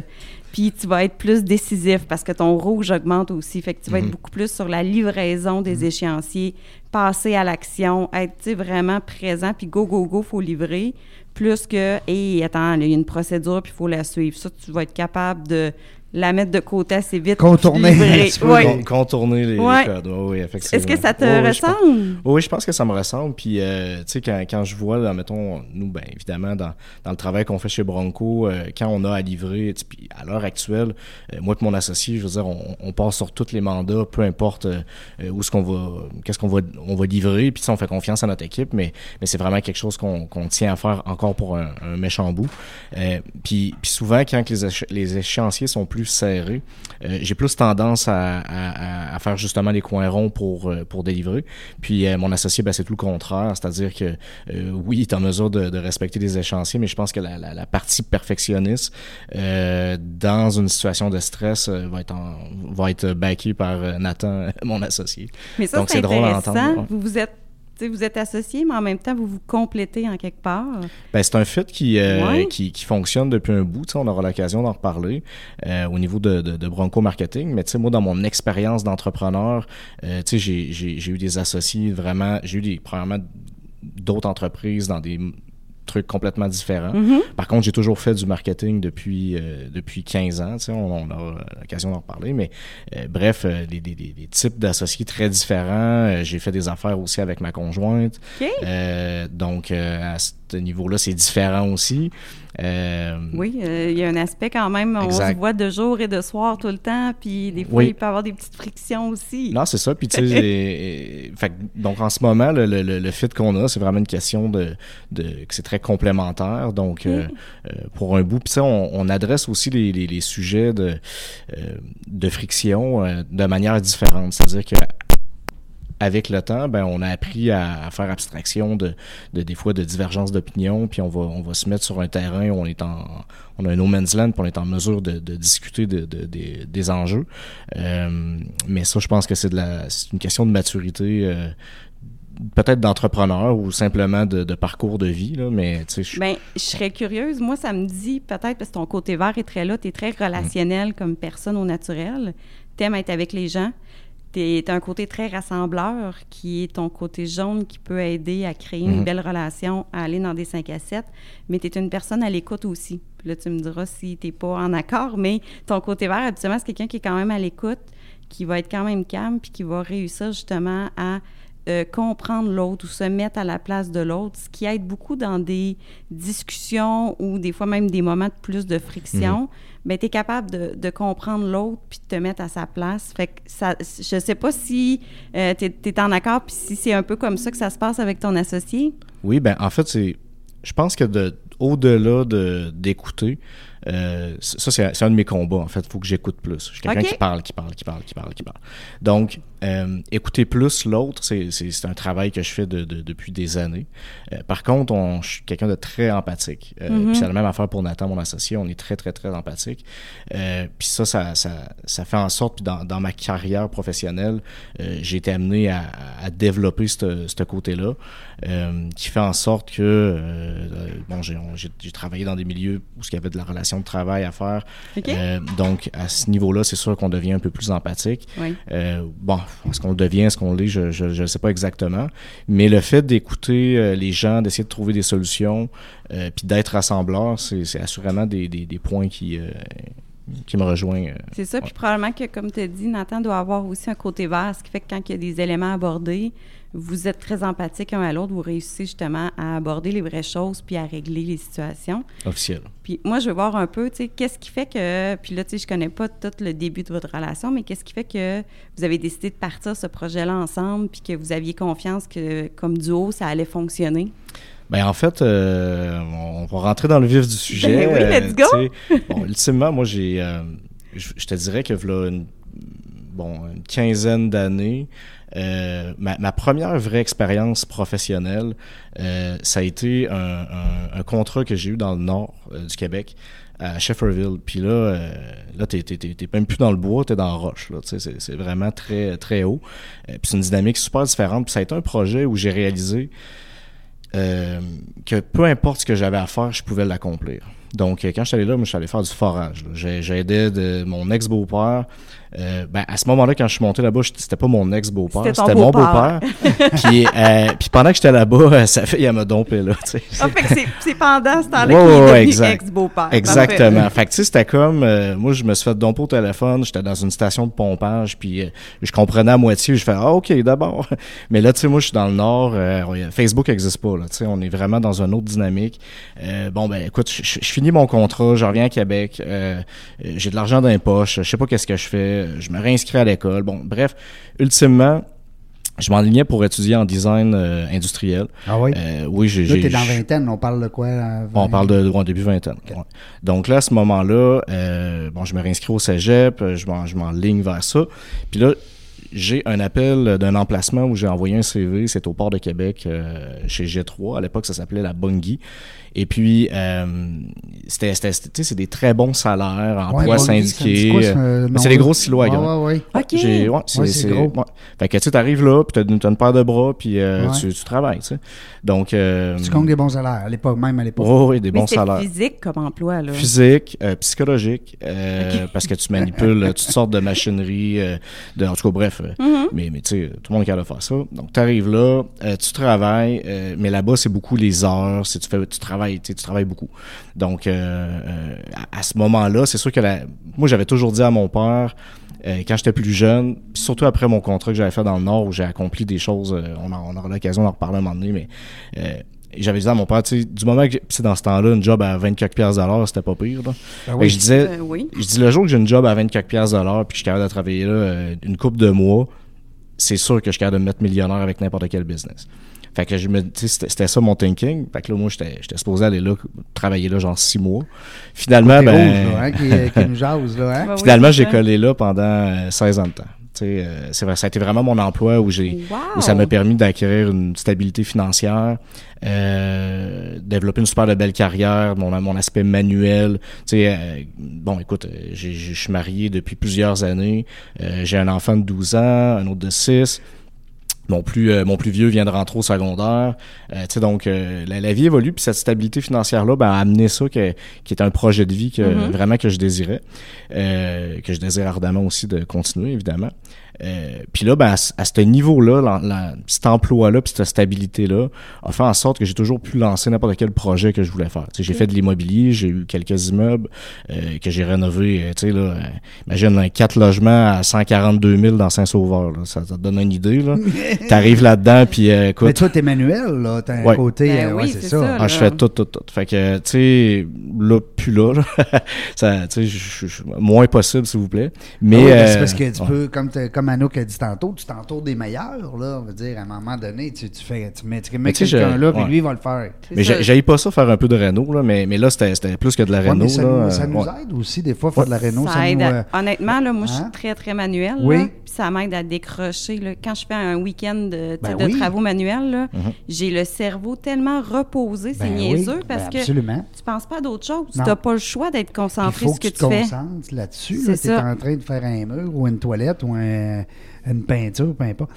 Puis tu vas être plus décisif parce que ton rouge augmente aussi. Fait que tu vas être Mhm. beaucoup plus sur la livraison des échéanciers, passer à l'action, être vraiment présent, puis go, go, go, faut livrer. Plus que, hé, attends, là, il y a une procédure, puis il faut la suivre. Ça, tu vas être capable de la mettre de côté assez vite. Contourner. Ouais. Contourner les, Ouais. codes. Oui, oui, effectivement. Est-ce que ça te Oui, oui, je pense- ressemble? Oui, je pense que ça me ressemble. Puis, euh, tu sais, quand, quand je vois, là, mettons, nous, ben, évidemment, dans, dans le travail qu'on fait chez Bronco, euh, quand on a à livrer, tu sais, puis à l'heure actuelle, euh, moi et mon associé, je veux dire, on, on passe sur tous les mandats, peu importe où est-ce qu'on va, qu'est-ce qu'on va, on va livrer, puis on fait confiance à notre équipe, mais, mais c'est vraiment quelque chose qu'on qu'on tient à faire encore pour un, un méchant bout. Euh, puis, puis souvent, quand que les, éche- les échéanciers sont plus serrés, euh, j'ai plus tendance à, à- à- à faire justement les coins ronds pour, euh, pour délivrer. Puis euh, mon associé, ben, c'est tout le contraire, c'est-à-dire que euh, oui, il est en mesure de, de respecter les échéanciers, mais je pense que la, la- la partie perfectionniste dans une situation de stress va être en, va être backée par Nathan, (laughs) mon associé. Mais ça, Donc, c'est drôle à entendre. Vous, vous êtes vous êtes associés, mais en même temps, vous vous complétez en quelque part. Ben, c'est un qui, euh, Ouais. qui, qui fonctionne depuis un bout. On aura l'occasion d'en reparler euh, au niveau de, de, de Bronco Marketing. Mais moi, dans mon expérience d'entrepreneur, euh, j'ai eu des associés vraiment... J'ai eu des, premièrement d'autres entreprises dans des trucs complètement différents. Mhm. Par contre, j'ai toujours fait du marketing depuis, euh, depuis 15 ans. On, on aura l'occasion d'en reparler. Mais euh, bref, euh, des, des, des, des types d'associés très différents. Euh, j'ai fait des affaires aussi avec ma conjointe. Euh, donc, euh, à ce niveau-là, c'est différent aussi. Euh, Oui, euh, il y a un aspect quand même, on se voit de jour et de soir tout le temps, puis des fois, Oui. il peut y avoir des petites frictions aussi. Non, c'est ça. Puis, tu sais, que, donc en ce moment, le, le, fit qu'on a, c'est vraiment une question de, de que c'est très complémentaire. Donc, euh, euh, pour un bout, puis, sais, on, on adresse aussi les, les, les sujets de, euh, de friction euh, de manière différente. C'est-à-dire que avec le temps, ben, on a appris à, à faire abstraction de, de des fois de divergences d'opinion, puis on va, on va se mettre sur un terrain où on est en, on a un no man's land, puis on est en mesure de, de discuter de, de- des- des enjeux. Euh, mais ça, je pense que c'est de la, c'est une question de maturité, euh, peut-être d'entrepreneur ou simplement de, de parcours de vie, là, mais tu sais, je- Ben, je serais curieuse. Moi, ça me dit peut-être parce que ton côté vert est très là. Tu es très relationnel comme personne au naturel. Tu aimes être avec les gens. Tu as un côté très rassembleur qui est ton côté jaune qui peut aider à créer une Mhm. belle relation, à aller dans des 5 à 7. Mais tu es une personne à l'écoute aussi. Puis là, tu me diras si tu pas en accord, mais ton côté vert, habituellement, c'est quelqu'un qui est quand même à l'écoute, qui va être quand même calme, puis qui va réussir justement à euh, comprendre l'autre ou se mettre à la place de l'autre, ce qui aide beaucoup dans des discussions ou des fois même des moments de plus de friction. Ben, tu es capable de, de comprendre l'autre puis de te mettre à sa place. Fait que ça, je sais pas si tu es, en accord puis si c'est un peu comme ça que ça se passe avec ton associé. Oui, ben en fait, c'est. Je pense que de au-delà de d'écouter, euh, ça c'est un de mes combats en fait. Il faut que j'écoute plus. Je suis quelqu'un qui parle, qui parle, qui parle, qui parle, qui parle. Donc euh, écouter plus l'autre, c'est c'est c'est un travail que je fais de, de- depuis des années. Euh, par contre, on, je suis quelqu'un de très empathique. Euh, Mhm. Puis c'est la même affaire pour Nathan, mon associé. On est très très très empathique. Euh, puis ça, ça, ça, ça fait en sorte, puis dans, dans ma carrière professionnelle, euh, j'ai été amené à, à développer ce ce côté-là, euh, qui fait en sorte que, bon, j'ai travaillé dans des milieux où il y avait de la relation de travail à faire. OK? Euh, donc, à ce niveau-là, c'est sûr qu'on devient un peu plus empathique. Oui. Euh, bon, est-ce qu'on devient, est-ce qu'on l'est, je ne sais pas exactement. Mais le fait d'écouter euh, les gens, d'essayer de trouver des solutions, euh, puis d'être rassembleur, c'est c'est assurément des, des, des points qui, euh, qui me rejoignent. C'est ça. Puis probablement que, comme tu as dit, Nathan doit avoir aussi un côté vert, ce qui fait que quand il y a des éléments abordés, vous êtes très empathiques un à l'autre, vous réussissez justement à aborder les vraies choses puis à régler les situations. officiel. Puis moi, je veux voir un peu, tu sais, qu'est-ce qui fait que, puis là, tu sais, je connais pas tout le début de votre relation, mais qu'est-ce qui fait que vous avez décidé de partir ce projet-là ensemble, puis que vous aviez confiance que, comme duo, ça allait fonctionner? Ben en fait, euh, on va rentrer dans le vif du sujet. Ben oui, let's go! sais. bon, ultimement, moi, j'ai, euh, je je te dirais que voilà une, bon, une quinzaine d'années, euh, ma, première vraie expérience professionnelle, euh, ça a été un, contrat que j'ai eu dans le nord euh, du Québec à Shefferville. Puis là, là t'es, même plus dans le bois, t'es dans la roche. Là, c'est, vraiment très, très haut. Puis c'est une dynamique super différente. Puis ça a été un projet où j'ai réalisé que peu importe ce que j'avais à faire, je pouvais l'accomplir. Donc, euh, quand je suis allé là, moi, je suis allé faire du forage. J'ai- de mon ex-beau-père. Euh, ben, à ce moment-là, quand je suis monté là-bas, c'était pas mon ex-beau-père, C'était mon beau-père. (laughs) puis, euh, puis pendant que j'étais là-bas, sa fille, elle m'a dompé là, tu sais. Ah, fait que c'est- pendant ce temps-là Ouais, qu'il est ouais, ex-beau-père. Exactement. Fait que tu sais, c'était comme, euh, moi, je me suis fait domper au téléphone, j'étais dans une station de pompage, puis je comprenais à moitié, je fais, ah, ok, d'abord. (laughs) Mais là, tu sais, moi, je suis dans le Nord, Facebook n'existe pas, là, tu sais, on est vraiment dans une autre dynamique. Bon, ben, écoute, je, je finis mon contrat, je reviens à Québec, euh, j'ai de l'argent dans les poches, je sais pas qu'est-ce que je fais, je me réinscris à l'école. Bon, bref, ultimement, je m'enlignais pour étudier en design euh, industriel. Ah oui? Euh, oui, j'ai... Là, t'es dans vingtaine, on parle de quoi? on parle de ouais, début vingtaine. ouais. Donc là, à ce moment-là, euh, bon, je me réinscris au cégep, je m'en- je m'enligne vers ça. Puis là, j'ai un appel d'un emplacement où j'ai envoyé un CV, c'est au port de Québec, euh, chez G3. À l'époque, ça s'appelait la Bungie. Et puis, euh, c'était, tu c'est des très bons salaires, Ouais, emplois me dit syndiqués. euh, c'est des gros silos à. Ouais, ouais, ouais. OK. Ouais, c'est, Ouais, gros. ouais. Fait que tu arrives là, puis t'as, t'as une paire de bras, puis euh, Ouais. tu, tu travailles, tu sais. Donc, euh, Tu comptes des bons salaires, à l'époque, même à l'époque. oh, oui, des Mais bons salaires. physique comme emploi, là. Physique, euh, psychologique, euh, (laughs) parce que tu manipules toutes sortes de machinerie, euh, de, en tout cas, bref. Mhm. Mais, mais tu sais, tout le monde est capable de faire ça. Donc, tu arrives là, euh, tu travailles, euh, mais là-bas, c'est beaucoup les heures, tu, fais, tu, travailles, tu travailles beaucoup. Donc, euh, euh, à, à ce moment-là, c'est sûr que la, moi, j'avais toujours dit à mon père, euh, quand j'étais plus jeune, surtout après mon contrat que j'avais fait dans le Nord, où j'ai accompli des choses, euh, on, aura l'occasion d'en reparler un moment donné, mais euh, j'avais dit à mon père, tu sais, du moment que c'est dans ce temps-là, une job à 24 piastres à l'heure, c'était pas pire. Là. Ben que oui. je disais, Euh, oui. je dis le jour que j'ai une job à 24 piastres de l'heure puis que je suis capable de travailler là euh, une coupe de mois, c'est sûr que je suis capable de me mettre millionnaire avec n'importe quel business. Fait que je me tu sais, c'était, ça mon thinking. Fait que là, moi, j'étais, j'étais supposé aller là, travailler là genre six mois. Finalement, ben, rouge, là, hein, qui, qui (laughs) nous jase, là, hein? Oui, finalement, j'ai collé là pendant euh, 16 ans de temps. Euh, c'est vrai, ça a été vraiment mon emploi où j'ai, Wow! où ça m'a permis d'acquérir une stabilité financière, euh, développer une super de belle carrière, mon, mon aspect manuel. Tu sais, euh, bon, écoute, je suis marié depuis plusieurs années. J'ai un enfant de 12 ans, un autre de 6. Mon plus, euh, mon plus vieux vient de rentrer au secondaire. Euh, tu sais, donc, euh, la, la vie évolue, puis cette stabilité financière-là ben, a amené ça, que, qui est un projet de vie que, Mhm. vraiment que je désirais, euh, que je désire ardemment aussi de continuer, évidemment. Euh, puis là, ben, à, ce- à ce niveau-là, la- la- cet emploi-là, puis cette stabilité-là, a fait en sorte que j'ai toujours pu lancer n'importe quel projet que je voulais faire. Tu sais, j'ai fait de l'immobilier, j'ai eu quelques immeubles euh, que j'ai rénovés. euh, tu sais, là, euh, imagine un quatre logements à 142 000 dans Saint-Sauveur. là. Ça, ça te donne une idée. là. (laughs) T'arrives là-dedans, puis euh, Mais écoute, toi, t'es manuel, là. T'as un Ouais. côté. Ben euh, oui, ouais, c'est c'est ça. ça. ah, je fais tout, tout, tout. Fait que, tu sais, là, plus là, là. (laughs) ça, tu sais, je- je- je- moins possible, s'il vous plaît. Mais, Ah oui, ben, c'est euh, parce que tu ouais. peux, comme, t'as- comme Anouk a dit tantôt, tu t'entoures des meilleurs, là. On veut dire, à un moment donné, tu, tu fais, tu mets, tu mets quelqu'un je- là, puis ouais. lui, il va le faire. Mais j'ai- pas ça faire un peu de Renault, là, mais, mais là, c'était c'était plus que de la Ouais, Renault. mais ça, euh, ça nous ouais. aide aussi, des fois, faire de la Renault. Ça, Ça, aide nous, euh, Honnêtement, là, moi, je hein? suis très, très manuelle. Oui. Puis ça m'aide à décrocher. là. Quand je fais un week-end de, tu Ben de oui. travaux manuels, là, Mhm. j'ai le cerveau tellement reposé. C'est ben oui, niaiseux parce ben que absolument. tu penses pas à d'autres choses. Tu n'as pas le choix d'être concentré sur que ce tu que te tu fais. concentres là-dessus. Là, tu es en train de faire un mur ou une toilette ou un- une peinture, peu importe.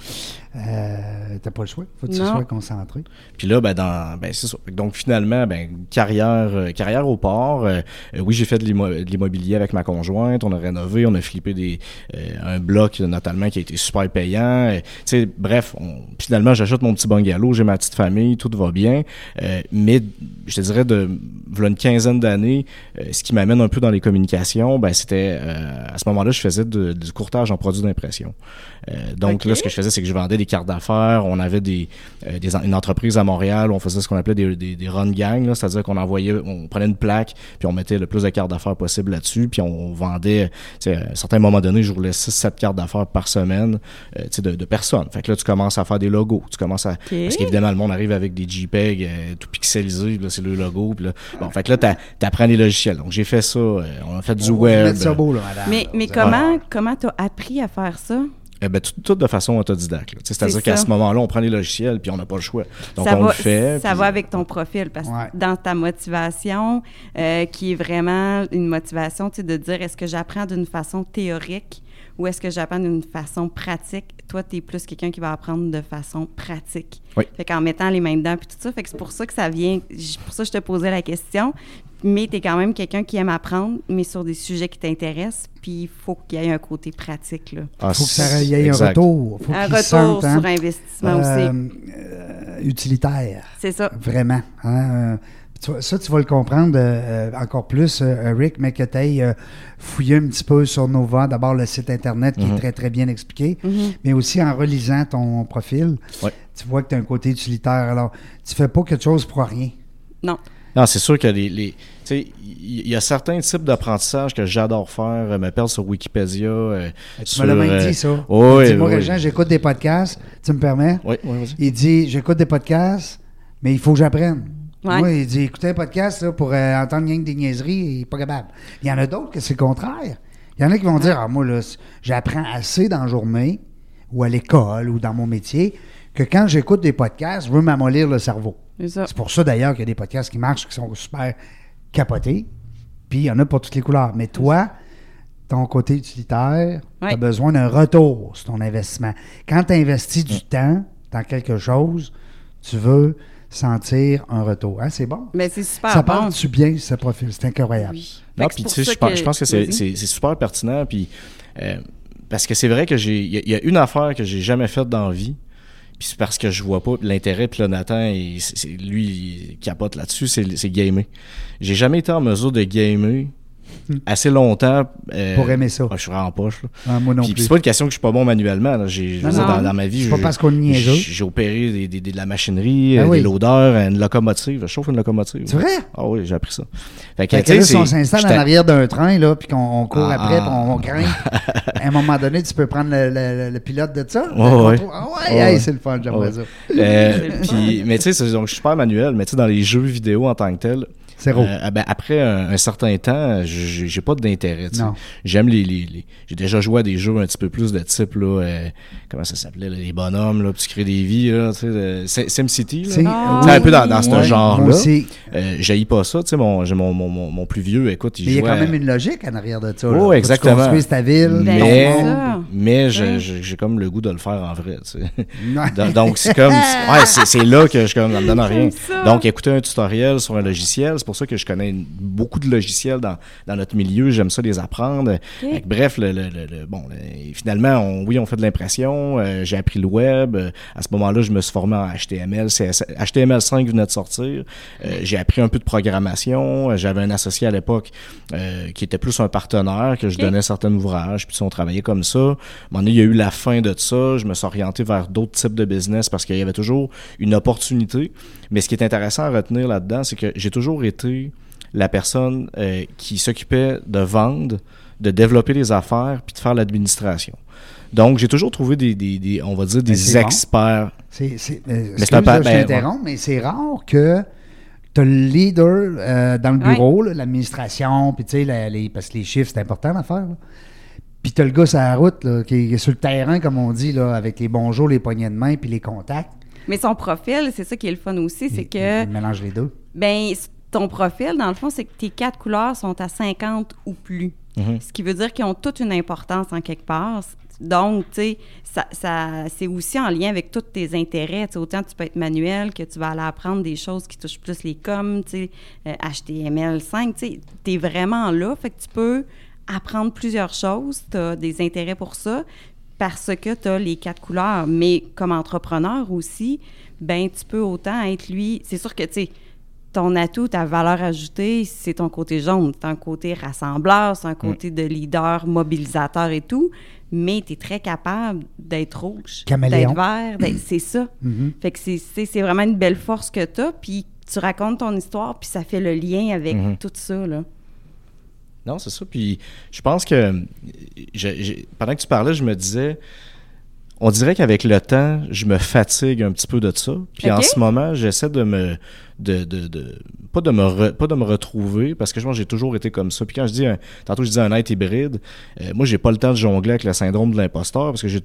Euh, T'as pas le choix. faut que tu Non. sois concentré. Puis là, ben, dans, ben, c'est ça. Donc, finalement, ben, carrière, euh, carrière au port. euh, euh, oui, j'ai fait de l'immo- de l'immobilier avec ma conjointe. On a rénové, on a flippé des, euh, un bloc, notamment, qui a été super payant. Euh, tu sais, bref, on- finalement, j'achète mon petit bungalow, j'ai ma petite famille, tout va bien. Euh, mais, je te dirais, de, voilà une quinzaine d'années, euh, ce qui m'amène un peu dans les communications, ben, c'était, euh, à ce moment-là, je faisais de- du courtage en produits d'impression. Euh, donc, là, ce que je faisais, c'est que je vendais des cartes d'affaires. On avait des, euh, des une entreprise à Montréal, où on faisait ce qu'on appelait des, des, des run gangs, là, c'est-à-dire qu'on envoyait, on prenait une plaque, puis on mettait le plus de cartes d'affaires possible là-dessus, puis on vendait, tu sais, à un certain moment donné, je roulais 6-7 cartes d'affaires par semaine, euh, tu sais, de, de personnes. Fait que là, tu commences à faire des logos, tu commences à... Parce qu'évidemment, le monde arrive avec des JPEG euh, tout pixelisés, c'est le logo, puis là... Bon, fait que là, t'a- t'apprends les logiciels. Donc, j'ai fait ça, euh, on a fait du On web. ça beau, là, madame. Mais, mais allez voir. comment comment t'as appris à faire ça? Eh ben, tout, tout de façon autodidacte. C'est-à-dire C'est qu'à ce moment-là, on prend les logiciels puis on n'a pas le choix. Donc, ça on va, le fait. Ça puis- va avec ton profil parce que Ouais. dans ta motivation, euh, qui est vraiment une motivation, tu sais, de dire est-ce que j'apprends d'une façon théorique ou est-ce que j'apprends d'une façon pratique? Toi, tu es plus quelqu'un qui va apprendre de façon pratique. Oui. Fait qu'en mettant les mains dedans puis tout ça, fait que c'est pour ça que ça vient, pour ça que je te posais la question. Mais tu es quand même quelqu'un qui aime apprendre, mais sur des sujets qui t'intéressent, puis il faut qu'il y ait un côté pratique, là. Ah, faut que ça c'est- y ait un retour. Faut Un retour hein, sur investissement aussi. euh, euh, utilitaire. C'est ça. Vraiment. hein, euh, tu vois, ça, tu vas le comprendre euh, euh, encore plus, euh, Rick, mais que tu ailles fouiller un petit peu sur Nova. D'abord, le site Internet qui est Mhm. très, très bien expliqué, Mhm. mais aussi en relisant ton profil, Ouais. tu vois que tu as un côté utilitaire. Alors, tu fais pas quelque chose pour rien. Non. Non, c'est sûr que les. les tu sais, il y, a certains types d'apprentissage que j'adore faire, euh, me perdre sur Wikipédia. euh, Tu sur, me l'as même euh, dit, ça. oui, Il dit, moi, oui. Régent, j'écoute des podcasts. Tu me permets? Oui, oui, vas-y. Il dit, j'écoute des podcasts, mais il faut que j'apprenne. Ouais. Moi, il dit, écouter un podcast là, pour euh, entendre rien que des niaiseries, il n'est pas capable. Il y en a d'autres que c'est le contraire. Il y en a qui vont dire, ah, moi, là, j'apprends assez dans la journée, ou à l'école, ou dans mon métier, que quand j'écoute des podcasts, je veux m'amollir le cerveau. C'est pour ça, d'ailleurs, qu'il y a des podcasts qui marchent, qui sont super capotés, puis il y en a pour toutes les couleurs. Mais toi, ton côté utilitaire, tu as besoin d'un retour sur ton investissement. Quand tu investis du temps dans quelque chose, tu veux sentir un retour. Hein, c'est bon? Mais c'est super ça bon. parle-tu bien, ce profil? C'est incroyable. Oui. Non, puis tu sais, je pense, je pense que c'est- Vas-y. c'est c'est super pertinent. Puis, euh, parce que c'est vrai que j'ai. Il y, a- il y a une affaire que j'ai jamais faite dans la vie. Puis c'est parce que je vois pas l'intérêt. Puis là, Nathan, il- lui, il capote là-dessus, c'est c'est gamer. J'ai jamais été en mesure de gamer (laughs) assez longtemps. euh, Pour aimer ça. je suis en poche. Là. Ah, moi non Puis, plus. c'est pas une question que je suis pas bon manuellement. là. J'ai, je veux Non, dire, non. dans, dans ma vie, C'est pas je- parce qu'on est j'ai j'ai opéré des, des- des- de la machinerie, Ah euh, oui. des loaders, une locomotive. Je chauffe une locomotive. C'est vrai? Ah oui, j'ai appris ça. Fait que, Fait que là, si on s'installe en arrière d'un train, là, puis qu'on on court Ah, après, puis on, on grimpe, (laughs) à un moment donné, tu peux prendre le, le- le pilote de ça? Ouais, Le ouais. Ah ouais, hey, c'est le fun, j'aimerais ça. Euh, (laughs) puis, mais tu sais, donc, je suis super manuel, mais tu sais, dans les jeux vidéo en tant que tel, Zéro. euh, ben, après un, un certain temps, j'ai pas d'intérêt. tu. J'aime les, les, les- J'ai déjà joué à des jeux un petit peu plus de type, là, euh, comment ça s'appelait, les bonhommes, là, puis tu crées des vies, là, tu euh, Sim- SimCity. C'est Ah, Tu un peu dans, dans ce Ouais, genre-là. Euh, j'haïs pas ça, tu sais, mon, j'ai mon, mon, mon, mon plus vieux, écoute, il Mais il y a quand à- même une logique en arrière de ça. Oh, tu exactement. construises ta ville, mais, mais Ouais. j'ai comme le goût de le faire en vrai, tu. (laughs) Donc- c'est comme. (laughs) Ouais, c'est là que je comme, ça me donne rien. Donc, écouter un tutoriel sur un logiciel, c'est pour ça que je connais une- beaucoup de logiciels dans, dans notre milieu. J'aime ça les apprendre. Bref, le, le- le- le- bon, le- finalement, on- oui, on fait de l'impression. euh, J'ai appris le web. Euh, à ce moment-là, je me suis formé en HTML. CSS HTML5 venait de sortir. Euh, J'ai appris un peu de programmation. J'avais un associé à l'époque euh, qui était plus un partenaire, que je donnais certains ouvrages. Puis on travaillait comme ça. À un moment donné, il y a eu la fin de ça. Je me suis orienté vers d'autres types de business parce qu'il y avait toujours une opportunité. Mais ce qui est intéressant à retenir là-dedans, c'est que j'ai toujours été la personne euh, qui s'occupait de vendre, de développer les affaires, puis de faire l'administration. Donc, j'ai toujours trouvé des, des- des- on va dire, des c'est bon. experts. C'est, c'est, euh, c'est un pa- là, je ben, t'interromps, mais c'est rare que tu as le leader euh, dans le Ouais. bureau, là, l'administration, puis tu sais, la- les, parce que les chiffres, c'est important à faire. Puis tu as le gars sur la route, là, qui est sur le terrain, comme on dit, là, avec les bonjours, les poignées de main, puis les contacts. Mais son profil, c'est ça qui est le fun aussi, c'est que, il mélange les deux. ben, ton profil, dans le fond, c'est que tes quatre couleurs sont à 50 ou plus. Mhm. Ce qui veut dire qu'ils ont toute une importance en quelque part. Donc, tu sais, ça, ça- c'est aussi en lien avec tous tes intérêts. Tu sais, autant tu peux être manuel que tu vas aller apprendre des choses qui touchent plus les coms, tu sais, euh, HTML5, tu sais, t'es vraiment là. Fait que tu peux apprendre plusieurs choses. Tu as des intérêts pour ça parce que tu as les quatre couleurs. Mais comme entrepreneur aussi, ben tu peux autant être lui. C'est sûr que, tu sais, ton atout, ta valeur ajoutée, c'est ton côté jaune. C'est un côté rassembleur, c'est un côté de leader, mobilisateur et tout. Mais tu es très capable d'être rouge, Caméléon. d'être vert. d'être- C'est ça. Mhm. Fait que c'est- c'est c'est vraiment une belle force que tu as. Puis tu racontes ton histoire, puis ça fait le lien avec Mhm. tout ça. Là. Non, c'est ça. Puis je pense que je- pendant que tu parlais, je me disais, on dirait qu'avec le temps, je me fatigue un petit peu de ça. Puis en ce moment, j'essaie de me, de, de, de- pas de me, re- pas de me retrouver parce que je pense que j'ai toujours été comme ça. Puis quand je dis, un- tantôt je disais un être hybride, euh, moi j'ai pas le temps de jongler avec le syndrome de l'imposteur parce que j'ai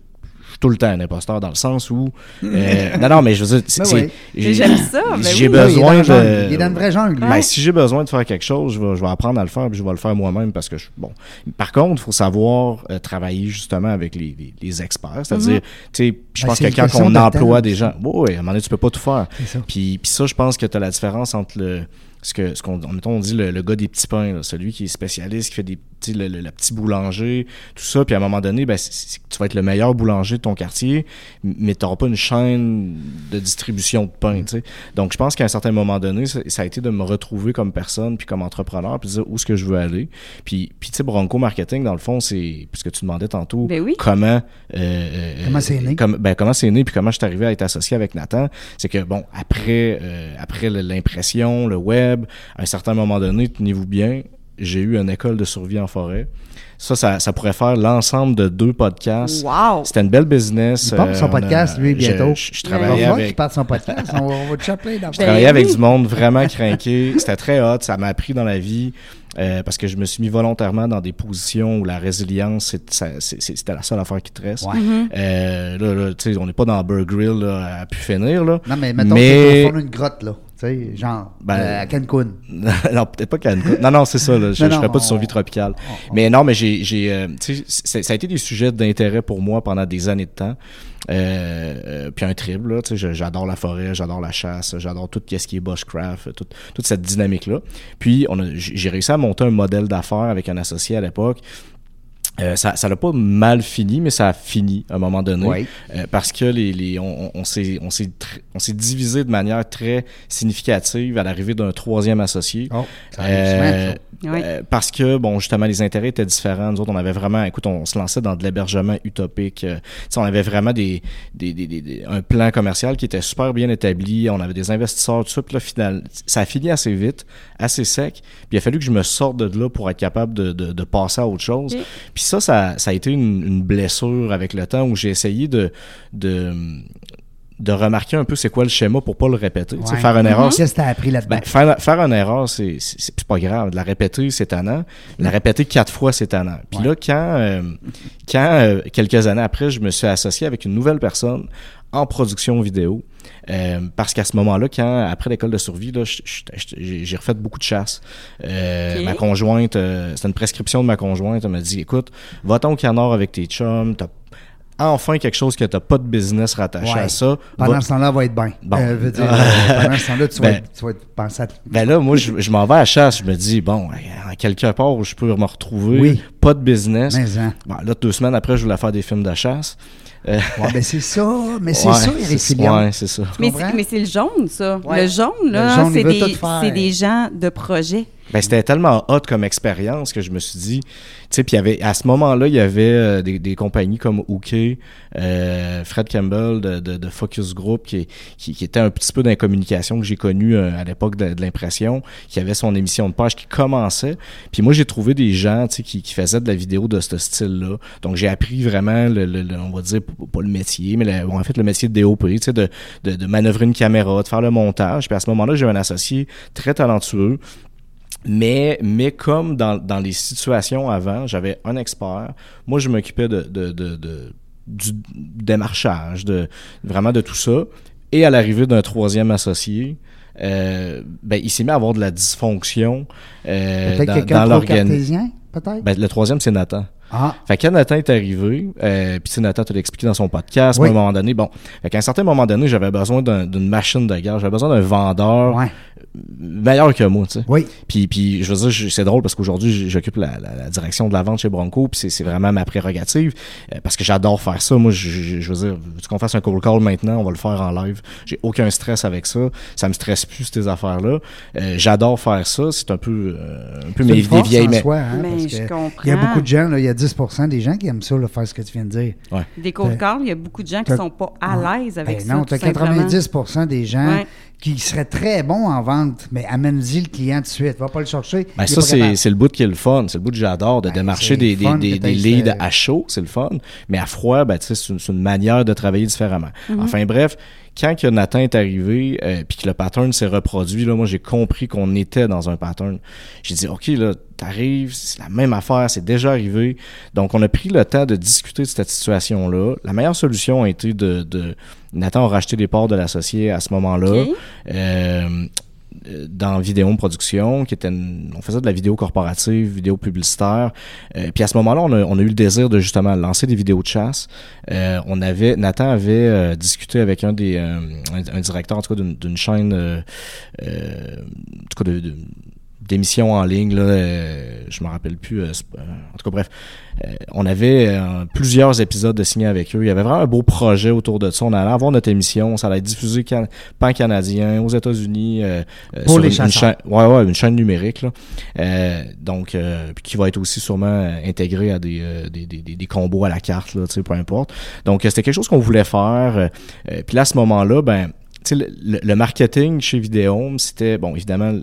suis tout le temps un imposteur dans le sens où. euh, (laughs) non, non, mais je veux dire, c'est- Ben oui. j'ai- J'aime ça, ben si j'ai oui. Est besoin de. Il est dans une vraie jungle. Ben, si j'ai besoin de faire quelque chose, je vais, je vais apprendre à le faire, puis je vais le faire moi-même parce que je, bon. Par contre, il faut savoir euh, travailler justement avec les, les- les experts, c'est-à-dire, tu sais, je Ben, pense que quand on emploie des gens, oui, oui, à un moment donné, tu peux pas tout faire. C'est ça. Puis, puis ça, je pense que tu as la différence entre le ce que ce qu'on on dit le, le gars des petits pains, là, celui qui est spécialiste, qui fait des le, le- le petit boulanger, tout ça, puis à un moment donné, ben, c'est- tu vas être le meilleur boulanger de ton quartier, mais tu n'auras pas une chaîne de distribution de pain, tu sais. Donc je pense qu'à un certain moment donné, ça, ça a été de me retrouver comme personne, puis comme entrepreneur, puis de dire où est-ce que je veux aller. Puis, puis tu sais, Bronco Marketing, dans le fond, c'est, puisque tu demandais tantôt, Ben oui. comment... euh, Comment c'est né? comme- ben, comment c'est né, puis comment je suis arrivé à être associé avec Nathan, c'est que, bon, après, euh, après l'impression, le web, à un certain moment donné, tenez-vous bien, j'ai eu une école de survie en forêt. Ça, ça, ça pourrait faire l'ensemble de deux podcasts. Wow! C'était une belle business. Il son euh, on a- podcast, lui, je- bientôt. Je, je va travaillais falloir qu'il avec... parte son podcast. On va, on va te choper Je travaillais avec du monde vraiment craqué. C'était très hot. Ça m'a appris dans la vie euh, parce que je me suis mis volontairement dans des positions où la résilience, c'était la seule affaire qui te reste. Ouais. Euh, là, là, tu sais, on n'est pas dans Burger Grill là, à pu finir. Là. Non, mais mettons Mais- que fond d'une grotte, là. Tu sais, genre, Ben, euh, à Cancun. (laughs) non, peut-être pas Cancun. Non, non, c'est ça. Là. Je ne non, ferais pas de on- survie tropicale. Mais non, mais j'ai, j'ai, euh, ça a été des sujets d'intérêt pour moi pendant des années de temps. Euh, euh, puis un triple, là, tu sais, je- j'adore la forêt, j'adore la chasse, j'adore tout ce qui est bushcraft, toute, toute cette dynamique-là. Puis on j'ai réussi à monter un modèle d'affaires avec un associé à l'époque. Euh, ça ça l'a pas mal fini, mais ça a fini à un moment donné. Oui. Euh, parce que les, les, on, on- on s'est on s'est tr- on s'est divisé de manière très significative à l'arrivée d'un troisième associé. Oh, ça Euh, ça. Oui. euh, parce que, bon, justement, les intérêts étaient différents. Nous autres, on avait vraiment, écoute, on se lançait dans de l'hébergement utopique. Euh, tu sais, on avait vraiment des, des, des- des- des- un plan commercial qui était super bien établi. On avait des investisseurs, tout ça. Puis là, final, ça a fini assez vite, assez sec. Puis il a fallu que je me sorte de là pour être capable de, de, de passer à autre chose. Ok. Puis ça, ça, ça a été une, une blessure avec le temps où j'ai essayé de, de, de remarquer un peu c'est quoi le schéma pour pas le répéter. Tu sais, Ouais. faire une erreur, Qu'est-ce que t'as appris là-dedans? ben, faire, faire une erreur, c'est c'est- c'est pas grave. De la répéter, c'est tannant. De la répéter quatre fois, c'est tannant. Puis Ouais. là, quand, euh, quand euh, quelques années après, je me suis associé avec une nouvelle personne en production vidéo, euh, parce qu'à ce moment-là, quand après l'école de survie, j'ai refait beaucoup de chasse. Euh. Ma conjointe, euh, c'était une prescription de ma conjointe. Elle m'a dit, écoute, va-t'en au canard avec tes chums. T'as enfin quelque chose que t'as pas de business rattaché Ouais. à ça. Pendant Va- ce temps-là, va être bien. Bon. Euh, veut dire, euh, (laughs) pendant ce temps-là, tu vas, Ben. être- tu vas être pensé à... Ben là, moi, je, je m'en vais à la chasse. Je me dis, bon, en quelque part où je peux me retrouver, Oui. pas de business. Mais, hein. Bon, là, deux semaines après, je voulais faire des films de chasse. Euh, Ouais, ben c'est ça, mais c'est ouais, ça, Eric c'est- Fillon. Ouais, c'est ça. Mais c'est, le jaune, ça. Ouais. Le jaune, là, c'est, des, des gens de projet. Ben, c'était tellement hot comme expérience que je me suis dit, tu sais, puis avait, à ce moment-là, il y avait euh, des, des compagnies comme OK, euh, Fred Campbell de, de, de Focus Group, qui, qui, qui était un petit peu dans la communication que j'ai connu euh, à l'époque de, de l'impression, qui avait son émission de page qui commençait. Puis moi, j'ai trouvé des gens, tu sais, qui, qui faisaient de la vidéo de ce style-là. Donc, j'ai appris vraiment, le, le- le- on va dire, pas le métier, mais bon, en fait, le métier de DOP, tu sais, de, de, de manœuvrer une caméra, de faire le montage. Puis à ce moment-là, j'ai un associé très talentueux mais, mais comme dans, dans les situations avant, j'avais un expert. Moi, je m'occupais de, de, de, de- du démarchage, de, vraiment de tout ça. Et à l'arrivée d'un troisième associé, euh, ben, il s'est mis à avoir de la dysfonction euh, Peut-être dans, quelqu'un dans l'organisme. cartésien, peut-être? Ben, le troisième, c'est Nathan. Ah, Fait que quand Nathan est arrivé, euh, puis tu sais, Nathan te l'a expliqué dans son podcast, Oui. à un moment donné, bon, fait qu'à un certain moment donné, j'avais besoin d'un- d'une machine de guerre, j'avais besoin d'un vendeur ouais. meilleur que moi, tu sais. Oui. Puis, puis je veux dire, c'est drôle parce qu'aujourd'hui, j'occupe la, la- la direction de la vente chez Bronco, puis c'est, c'est vraiment ma prérogative, euh, parce que j'adore faire ça. Moi, je, je- je veux dire, veux-tu qu'on fasse un cold call maintenant? On va le faire en live. J'ai aucun stress avec ça. Ça me stresse plus, ces affaires-là. Euh, j'adore faire ça. C'est un peu, euh, un peu mes, des vieilles... en mais- soi, hein, Mais parce je que comprends. Il y a beaucoup de gens, là, il y a 10 des gens qui aiment ça, là, faire ce que tu viens de dire. Des cold calls, il y a beaucoup de gens qui T'as- sont pas à l'aise avec Ben ça. non, tu as simplement. 90 des gens Ouais. qui seraient très bons en vente, mais amène-y le client tout de suite. Va pas le chercher. Ben ça, c'est, le bout qui est le fun. C'est le bout que j'adore, de Ben, démarcher des, des, des, leads à chaud, c'est le fun. Mais à froid, ben, tu sais, c'est, une- c'est une manière de travailler différemment. Mm-hmm. Enfin bref, quand que Nathan est arrivé, euh, puis que le pattern s'est reproduit, là, moi, j'ai compris qu'on était dans un pattern. J'ai dit, OK, là, t'arrives, c'est la même affaire, c'est déjà arrivé. Donc, on a pris le temps de discuter de cette situation-là. La meilleure solution a été de... de Nathan a racheté les parts de l'associé à ce moment-là. Euh, dans Vidéo Production, qui était une- on faisait de la vidéo corporative, vidéo publicitaire. Euh, puis à ce moment-là, on a, eu le désir de justement lancer des vidéos de chasse. Euh, on avait, Nathan avait euh, discuté avec un des, euh, un, directeur en tout cas d'une chaîne, euh, euh, en tout cas de- d'émissions en ligne là, euh, je me rappelle plus. euh, euh, en tout cas bref, euh, on avait euh, plusieurs épisodes de signer avec eux. Il y avait vraiment un beau projet autour de ça. On allait avoir notre émission, ça allait être diffusé can- pan-canadien aux États-Unis Pour sur les une, chaîne, ouais, ouais, une chaîne numérique là. Euh, donc euh, qui va être aussi sûrement intégré à des, euh, des, des, des- des combos à la carte là, tu sais, peu importe. Donc euh, c'était quelque chose qu'on voulait faire. puis là à ce moment-là, ben le, marketing chez Vidéome, c'était, bon, évidemment,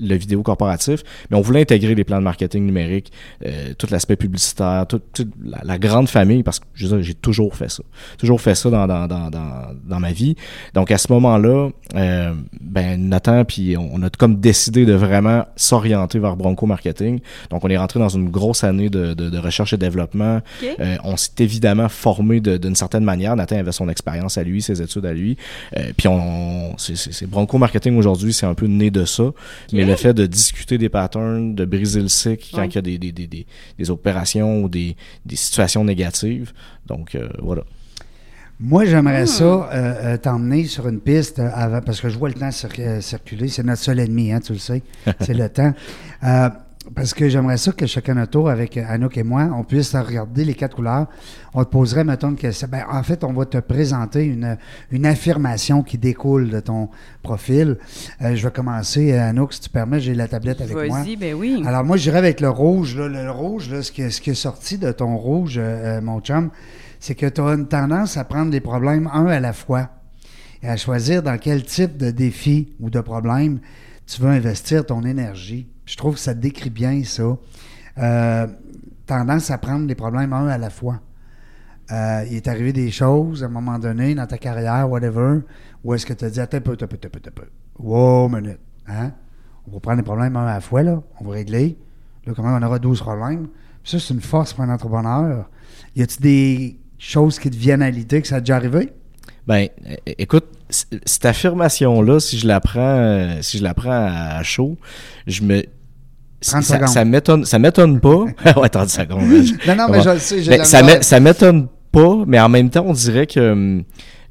le vidéo corporatif, mais on voulait intégrer les plans de marketing numérique, euh, tout l'aspect publicitaire, toute, la, la grande famille, parce que j'ai toujours fait ça. Toujours fait ça dans, dans, dans, dans, ma vie. Donc, à ce moment-là, euh, ben, Nathan, puis on, on a comme décidé de vraiment s'orienter vers Bronco Marketing. Donc, on est rentré dans une grosse année de, de, de recherche et développement. Euh, on s'est évidemment formé d'une certaine manière. Nathan avait son expérience à lui, ses études à lui. Puis on, c'est- c'est c'est Bronco Marketing aujourd'hui, c'est un peu né de ça. Mais le fait de discuter des patterns, de briser le cycle quand Ouais. il y a des, des, des, des, des opérations ou des, des situations négatives. Donc euh, voilà. Moi, Hmm. j'aimerais ça euh, euh, t'emmener sur une piste avant, parce que je vois le temps cir- circuler. C'est notre seul ennemi, hein, tu le sais. (laughs) C'est le temps. Euh, parce que j'aimerais ça que chacun notre tour, avec euh, Anouk et moi, on puisse regarder les quatre couleurs. On te poserait, mettons, que c'est- ben, en fait, on va te présenter une, une affirmation qui découle de ton profil. Euh, je vais commencer, euh, Anouk, si tu permets, j'ai la tablette avec moi. Vas-y, ben oui. Alors, moi, je dirais avec le rouge. Là, le, le rouge, là, ce, qui, ce qui est sorti de ton rouge, euh, euh, mon chum, c'est que tu as une tendance à prendre les problèmes un à la fois et à choisir dans quel type de défi ou de problème tu veux investir ton énergie. Je trouve que ça décrit bien ça. Euh, tendance à prendre les problèmes un à la fois. Euh, il est arrivé des choses à un moment donné dans ta carrière, whatever, où est-ce que tu as dit attends un peu, attends un peu, un peu. Wow, minute. Hein? On va prendre les problèmes un à la fois, là. On va régler. Là, comment on aura 12 problèmes? Puis ça, c'est une force pour un entrepreneur. Y a-t-il des choses qui te viennent à l'idée que ça a déjà arrivé? Ben, écoute, cette affirmation-là, si je la prends, euh, si je la prends à chaud, je me 30 ça, secondes. ça m'étonne, ça m'étonne pas. (laughs) (laughs) ouais, 30 secondes. je- Non, non, mais je le sais, j'ai Ben, ça ça m'étonne pas, mais en même temps, on dirait que.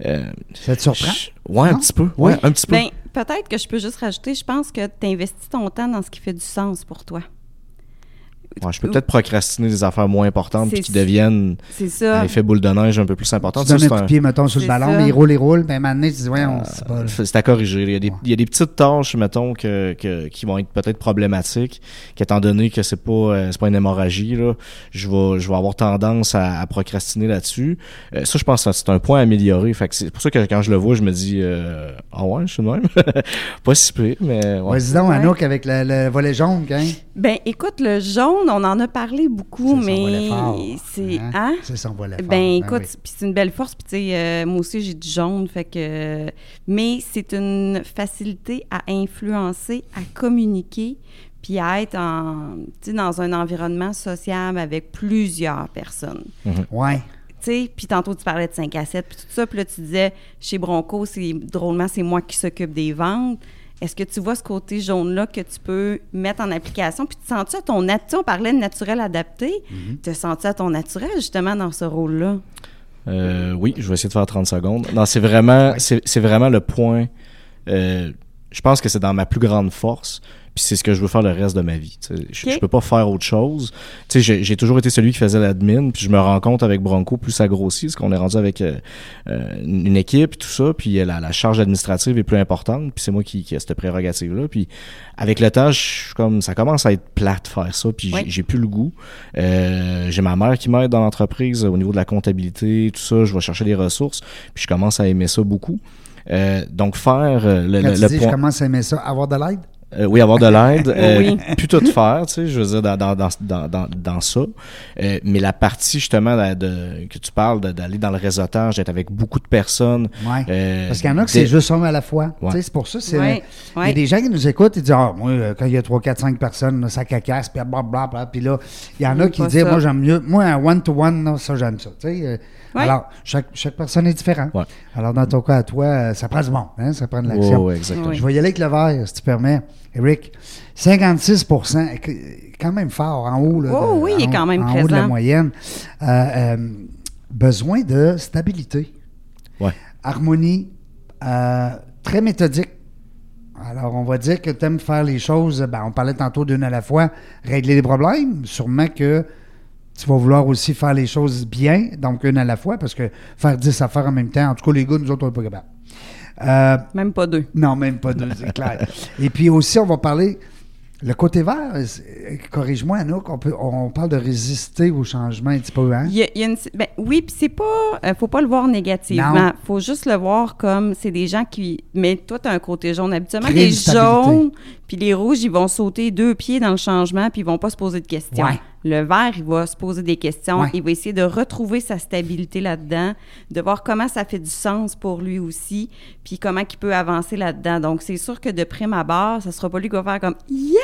euh, Ça te surprend? je- ouais, Non? un petit peu. Oui. Ouais, un petit peu. Ben, peut-être que je peux juste rajouter, je pense que tu investis ton temps dans ce qui fait du sens pour toi. Ouais, je peux peut-être procrastiner des affaires moins importantes puis qui deviennent un effet boule de neige un peu plus important. Tu donnes un coup un- de pied, mettons, sur le ballon, mais il roule, il roule, puis maintenant, tu dis, c'est pas... Euh, C'est à corriger. Il y, a des, Ouais. il y a des petites tâches, mettons, que, que- qui vont être peut-être problématiques, qu'étant donné que c'est pas, euh, c'est pas une hémorragie, là, je vais, je vais avoir tendance à, à procrastiner là-dessus. Euh, ça, je pense que c'est un point à améliorer. Fait c'est pour ça que quand je le vois, je me dis, euh, ah ouais, je suis de même. (laughs) pas si pire, mais ouais. Vas-y donc, Ouais. Anouk, avec le, le volet jaune, hein? Ben, écoute, le jaune, on en a parlé beaucoup, son mais c'est. hein? Hein? C'est son volet fort. Ben, Ben écoute, oui. puis c'est une belle force. Puis, tu sais, euh, moi aussi, j'ai du jaune. Fait que. Mais c'est une facilité à influencer, à communiquer, puis à être en, tu sais, dans un environnement sociable avec plusieurs personnes. Ouais. Tu sais, puis tantôt, tu parlais de 5 à 7, puis tout ça. Puis là, tu disais, chez Bronco, c'est drôlement, c'est moi qui s'occupe des ventes. Est-ce que tu vois ce côté jaune-là que tu peux mettre en application? Puis tu sens-tu à ton nat- tu sais, On parlait de naturel adapté. Mm-hmm. Tu te sens-tu à ton naturel, justement, dans ce rôle-là? Euh, oui, je vais essayer de faire 30 secondes. Non, c'est vraiment, c'est, c'est vraiment le point. euh, je pense que c'est dans ma plus grande force. Puis c'est ce que je veux faire le reste de ma vie. tu sais. Je, peux pas faire autre chose. Tu sais, j'ai, j'ai toujours été celui qui faisait l'admin. Puis je me rends compte avec Bronco, plus ça grossit, parce qu'on est rendu avec euh, euh, une équipe, tout ça. Puis euh, la, la charge administrative est plus importante. Puis c'est moi qui, qui ai cette prérogative-là. Puis avec le temps, je suis comme ça commence à être plate faire ça. Puis Ouais. j'ai, j'ai plus le goût. Euh, j'ai ma mère qui m'aide dans l'entreprise au niveau de la comptabilité, tout ça. Je vais chercher des ressources. Puis je commence à aimer ça beaucoup. Euh, donc faire le, Quand le- tu le dis, point. je commence à aimer ça, avoir de l'aide? Euh, oui, avoir de (laughs) l'aide. euh, Oui. Puis tout faire, tu sais, je veux dire, dans, dans, dans, dans, dans, ça. Euh, mais la partie, justement, de, de- que tu parles, d'aller dans le réseautage, d'être avec beaucoup de personnes. Ouais. euh, Parce qu'il y en a que c'est juste un à la fois. Ouais. Tu sais, C'est pour ça. Ouais, Il y a des gens qui nous écoutent et disent Ah, moi, quand il y a 3, 4, 5 personnes, là, ça cacasse, puis blablabla. Puis là, il y en a qui disent ça. Moi, j'aime mieux. Moi, un one-to-one, là, ça, j'aime ça. Tu sais, euh, Ouais. Alors, chaque, chaque personne est différente. Ouais. Alors, dans ton cas, à toi, euh, ça prend du monde. Hein? Ça prend de l'action. exactement. Je vais y aller avec le vert, si tu permets. Eric, 56 éc- quand même fort, en haut. Là, Oh de- oui, il est quand même en haut de la moyenne. Euh, euh, besoin de stabilité, Ouais. harmonie, euh, très méthodique. Alors, on va dire que tu aimes faire les choses, ben, on parlait tantôt d'une à la fois, régler les problèmes. Sûrement que tu vas vouloir aussi faire les choses bien, donc une à la fois, parce que faire 10 affaires en même temps, en tout cas, les gars, nous autres, on n'est pas capables. Euh, Même pas deux. non, même pas deux, c'est clair. (laughs) Et puis aussi, on va parler. Le côté vert, corrige-moi, Anouk, on, peut, on parle de résister au changement un petit peu, hein? Il y a- il y a une- ben, oui, puis c'est pas. euh, faut pas le voir négativement. Non. faut juste le voir comme c'est des gens qui. Mais toi, tu as un côté jaune. Habituellement, les jaunes puis les rouges, ils vont sauter deux pieds dans le changement puis ils vont pas se poser de questions. Ouais. Le vert, il va se poser des questions. Ouais. Il va essayer de retrouver sa stabilité là-dedans, de voir comment ça fait du sens pour lui aussi, puis comment il peut avancer là-dedans. Donc, c'est sûr que de prime abord, ça sera pas lui qui va faire comme Yay!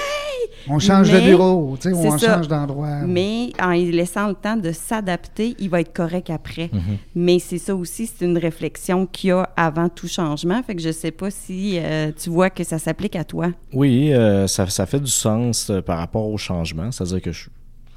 On change Mais- de bureau, tu sais, on ça. change d'endroit. Mais en lui laissant le temps de s'adapter, il va être correct après. Mhm. Mais c'est ça aussi, c'est une réflexion qu'il y a avant tout changement. Fait que je sais pas si euh, tu vois que ça s'applique à toi. Oui, euh, ça, ça fait du sens euh, par rapport au changement. C'est-à-dire que je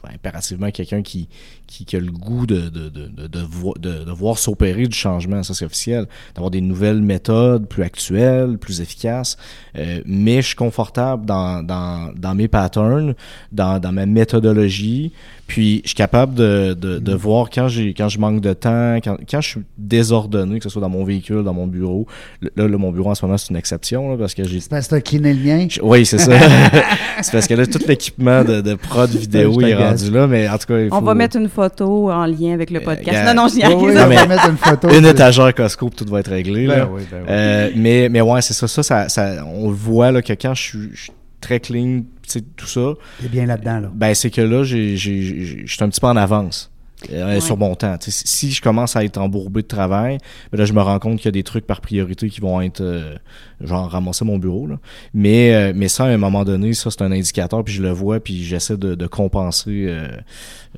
impérativement quelqu'un qui, qui, qui a le goût de, de, de, de, de vo- de- de voir s'opérer du changement, ça c'est officiel, d'avoir des nouvelles méthodes plus actuelles, plus efficaces. Euh, mais je suis confortable dans, dans, dans mes patterns, dans, dans ma méthodologie. Puis je suis capable de, de, de voir quand j'ai quand je manque de temps, quand, quand je suis désordonné, que ce soit dans mon véhicule, dans mon bureau. Là, là, mon bureau en ce moment, c'est une exception là, parce que j'ai C'est parce que t'as cleané le mien. je- Oui, c'est ça. (laughs) c'est parce que là, tout l'équipement de, de prod vidéo est rendu là, mais en tout cas, il faut... On va mettre une photo en lien avec le podcast. gars- non, non, Oui, arrive oui, on va mettre une photo. une étagère Costco, tout va être réglé. Ben là. oui, ben oui. Euh, mais, mais ouais, c'est ça, ça, ça, ça- On le voit là, que quand je suis, je suis très clean, tu sais, tout ça, T'es bien là-dedans, là. ben c'est que là, j'ai- j'ai- j'ai- je suis un petit peu en avance. Euh, Ouais. sur mon temps. Tu sais, si je commence à être embourbé de travail, ben là, je me rends compte qu'il y a des trucs par priorité qui vont être euh, genre ramasser mon bureau. Là. Mais, euh, mais ça, à un moment donné, ça, c'est un indicateur, puis je le vois, puis j'essaie de, de compenser euh,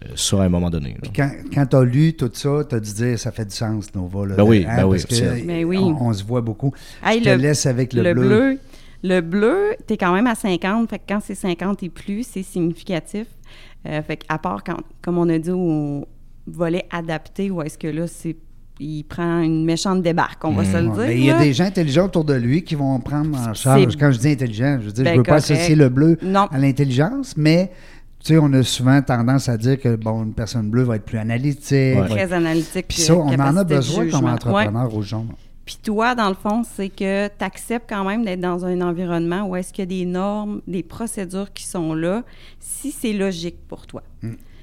euh, ça à un moment donné. Puis quand, quand t'as lu tout ça, t'as dû dire ça fait du sens, Nova. Là, Ben oui, Hein, ben oui, que. Ben oui. on, on se voit beaucoup. Hey, Je te le- laisse avec le, le bleu. bleu. Le bleu, tu es quand même à 50. Fait que quand c'est 50 et plus, c'est significatif. Euh, fait à part quand, comme on a dit, au volet adapté, où est-ce que là, c'est il prend une méchante débarque, on va se le Ouais, dire. il y a là. des gens intelligents autour de lui qui vont prendre en charge. Quand je dis intelligent, je veux dire, Ben, je veux pas associer le bleu Non. à l'intelligence, mais tu sais, on a souvent tendance à dire que bon, une personne bleue va être plus analytique. Ouais. Très analytique. Puis ça, on en a besoin comme. Ouais. entrepreneur au jaune. Puis toi, dans le fond, c'est que tu acceptes quand même d'être dans un environnement où est-ce qu'il y a des normes, des procédures qui sont là, si c'est logique pour toi.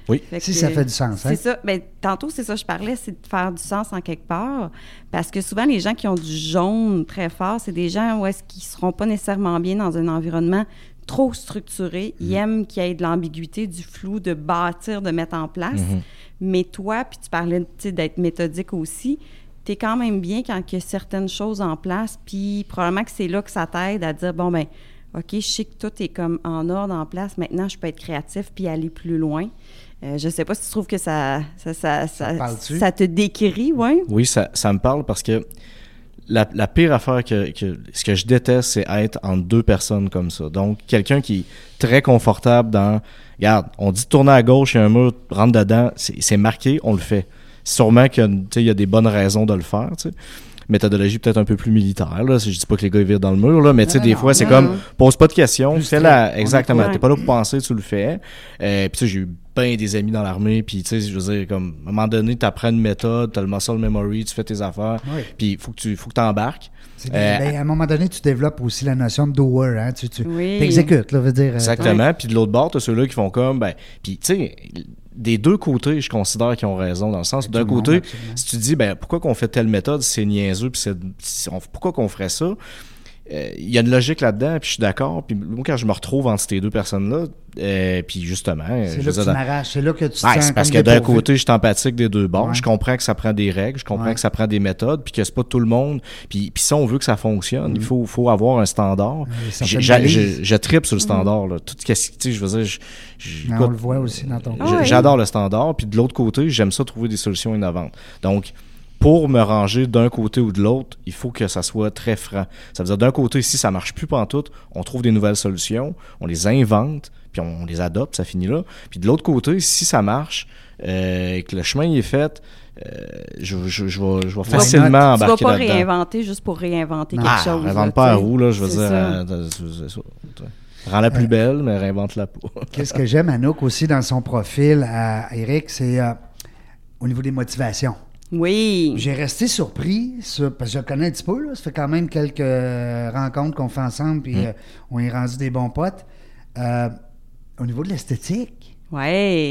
Oui. Fait Si que- ça fait du sens, hein? C'est ça. Ben, tantôt, c'est ça que je parlais, c'est de faire du sens en quelque part. Parce que souvent, les gens qui ont du jaune très fort, c'est des gens où est-ce qu'ils seront pas nécessairement bien dans un environnement trop structuré. Ils aiment qu'il y ait de l'ambiguïté, du flou, de bâtir, de mettre en place. Mais toi, puis tu parlais d'être méthodique aussi, tu es quand même bien quand il y a certaines choses en place, puis probablement que c'est là que ça t'aide à dire, bon, ben OK, je sais que tout est comme en ordre, en place. Maintenant, je peux être créatif puis aller plus loin. Euh, je sais pas si tu trouves que ça, ça, ça, ça, te parle-tu? ça te décrit, oui? Oui, ça, ça me parle parce que la, la pire affaire que, que ce que je déteste, c'est être entre deux personnes comme ça. Donc, quelqu'un qui est très confortable dans regarde, on dit de tourner à gauche, il y a un mur, rentre dedans, c'est c'est marqué, on le fait. Sûrement qu'il y a des bonnes raisons de le faire, tu sais. Méthodologie peut-être un peu plus militaire, là. Je dis pas que les gars ils virent dans le mur, là, mais tu sais, des non, fois, c'est comme pose pas de questions, fais la. Exactement. T'es pas là pour penser, tu le fais. Euh, puis tu sais, j'ai eu bien des amis dans l'armée, puis tu sais, je veux dire, comme à un moment donné, t'apprends une méthode, t'as le muscle memory, tu fais tes affaires, Oui. puis il faut que tu faut que t'embarques. C'est- Euh, ben, à un moment donné, tu développes aussi la notion de doer. Hein? Tu, tu Oui. exécutes, là, veut dire. euh, Exactement. Puis de l'autre bord, t'as ceux-là qui font comme, ben, puis tu sais, des deux côtés, je considère qu'ils ont raison, dans le sens, d'un monde, côté, si tu dis, ben, pourquoi qu'on fait telle méthode, c'est niaiseux, puis c'est, c'est- on- pourquoi qu'on ferait ça? Euh, il y a une logique là-dedans, puis je suis d'accord. Puis moi, quand je me retrouve entre ces deux personnes-là, euh, puis justement... C'est je là m'arraches, c'est là que tu Ouais, sens c'est parce que d'un côté, je suis empathique des deux bords. Ouais. Je comprends que ça prend des règles, je comprends Ouais. que ça prend des méthodes, puis que c'est pas tout le monde. Puis, puis si on veut que ça fonctionne, il faut, faut avoir un standard. Je, je, je- tripe sur le standard. Là. Tout ce que, tu sais, je veux dire, je- je- Mais écoute, on le voit aussi dans ton... Ah. J'adore le standard. Puis de l'autre côté, j'aime ça trouver des solutions innovantes. Donc, pour me ranger d'un côté ou de l'autre, il faut que ça soit très franc. Ça veut dire, d'un côté, si ça marche plus pantoute, on trouve des nouvelles solutions, on les invente, puis on, les adopte, ça finit là. Puis de l'autre côté, si ça marche euh, et que le chemin y est fait, euh, je, je, je vais, je vais facilement Tu vas pas réinventer juste pour réinventer Non. quelque Ah, chose. réinvente pas à roue, là, je veux dire. ça. euh. Rends-la plus belle, mais réinvente-la pas. (laughs) Qu'est-ce que j'aime, Anouk, aussi dans son profil à Eric, c'est euh, au niveau des motivations. Oui. J'ai resté surpris, sur- parce que je le connais un petit peu, là. ça fait quand même quelques euh, rencontres qu'on fait ensemble, puis euh, on est rendu des bons potes. Euh, au niveau de l'esthétique,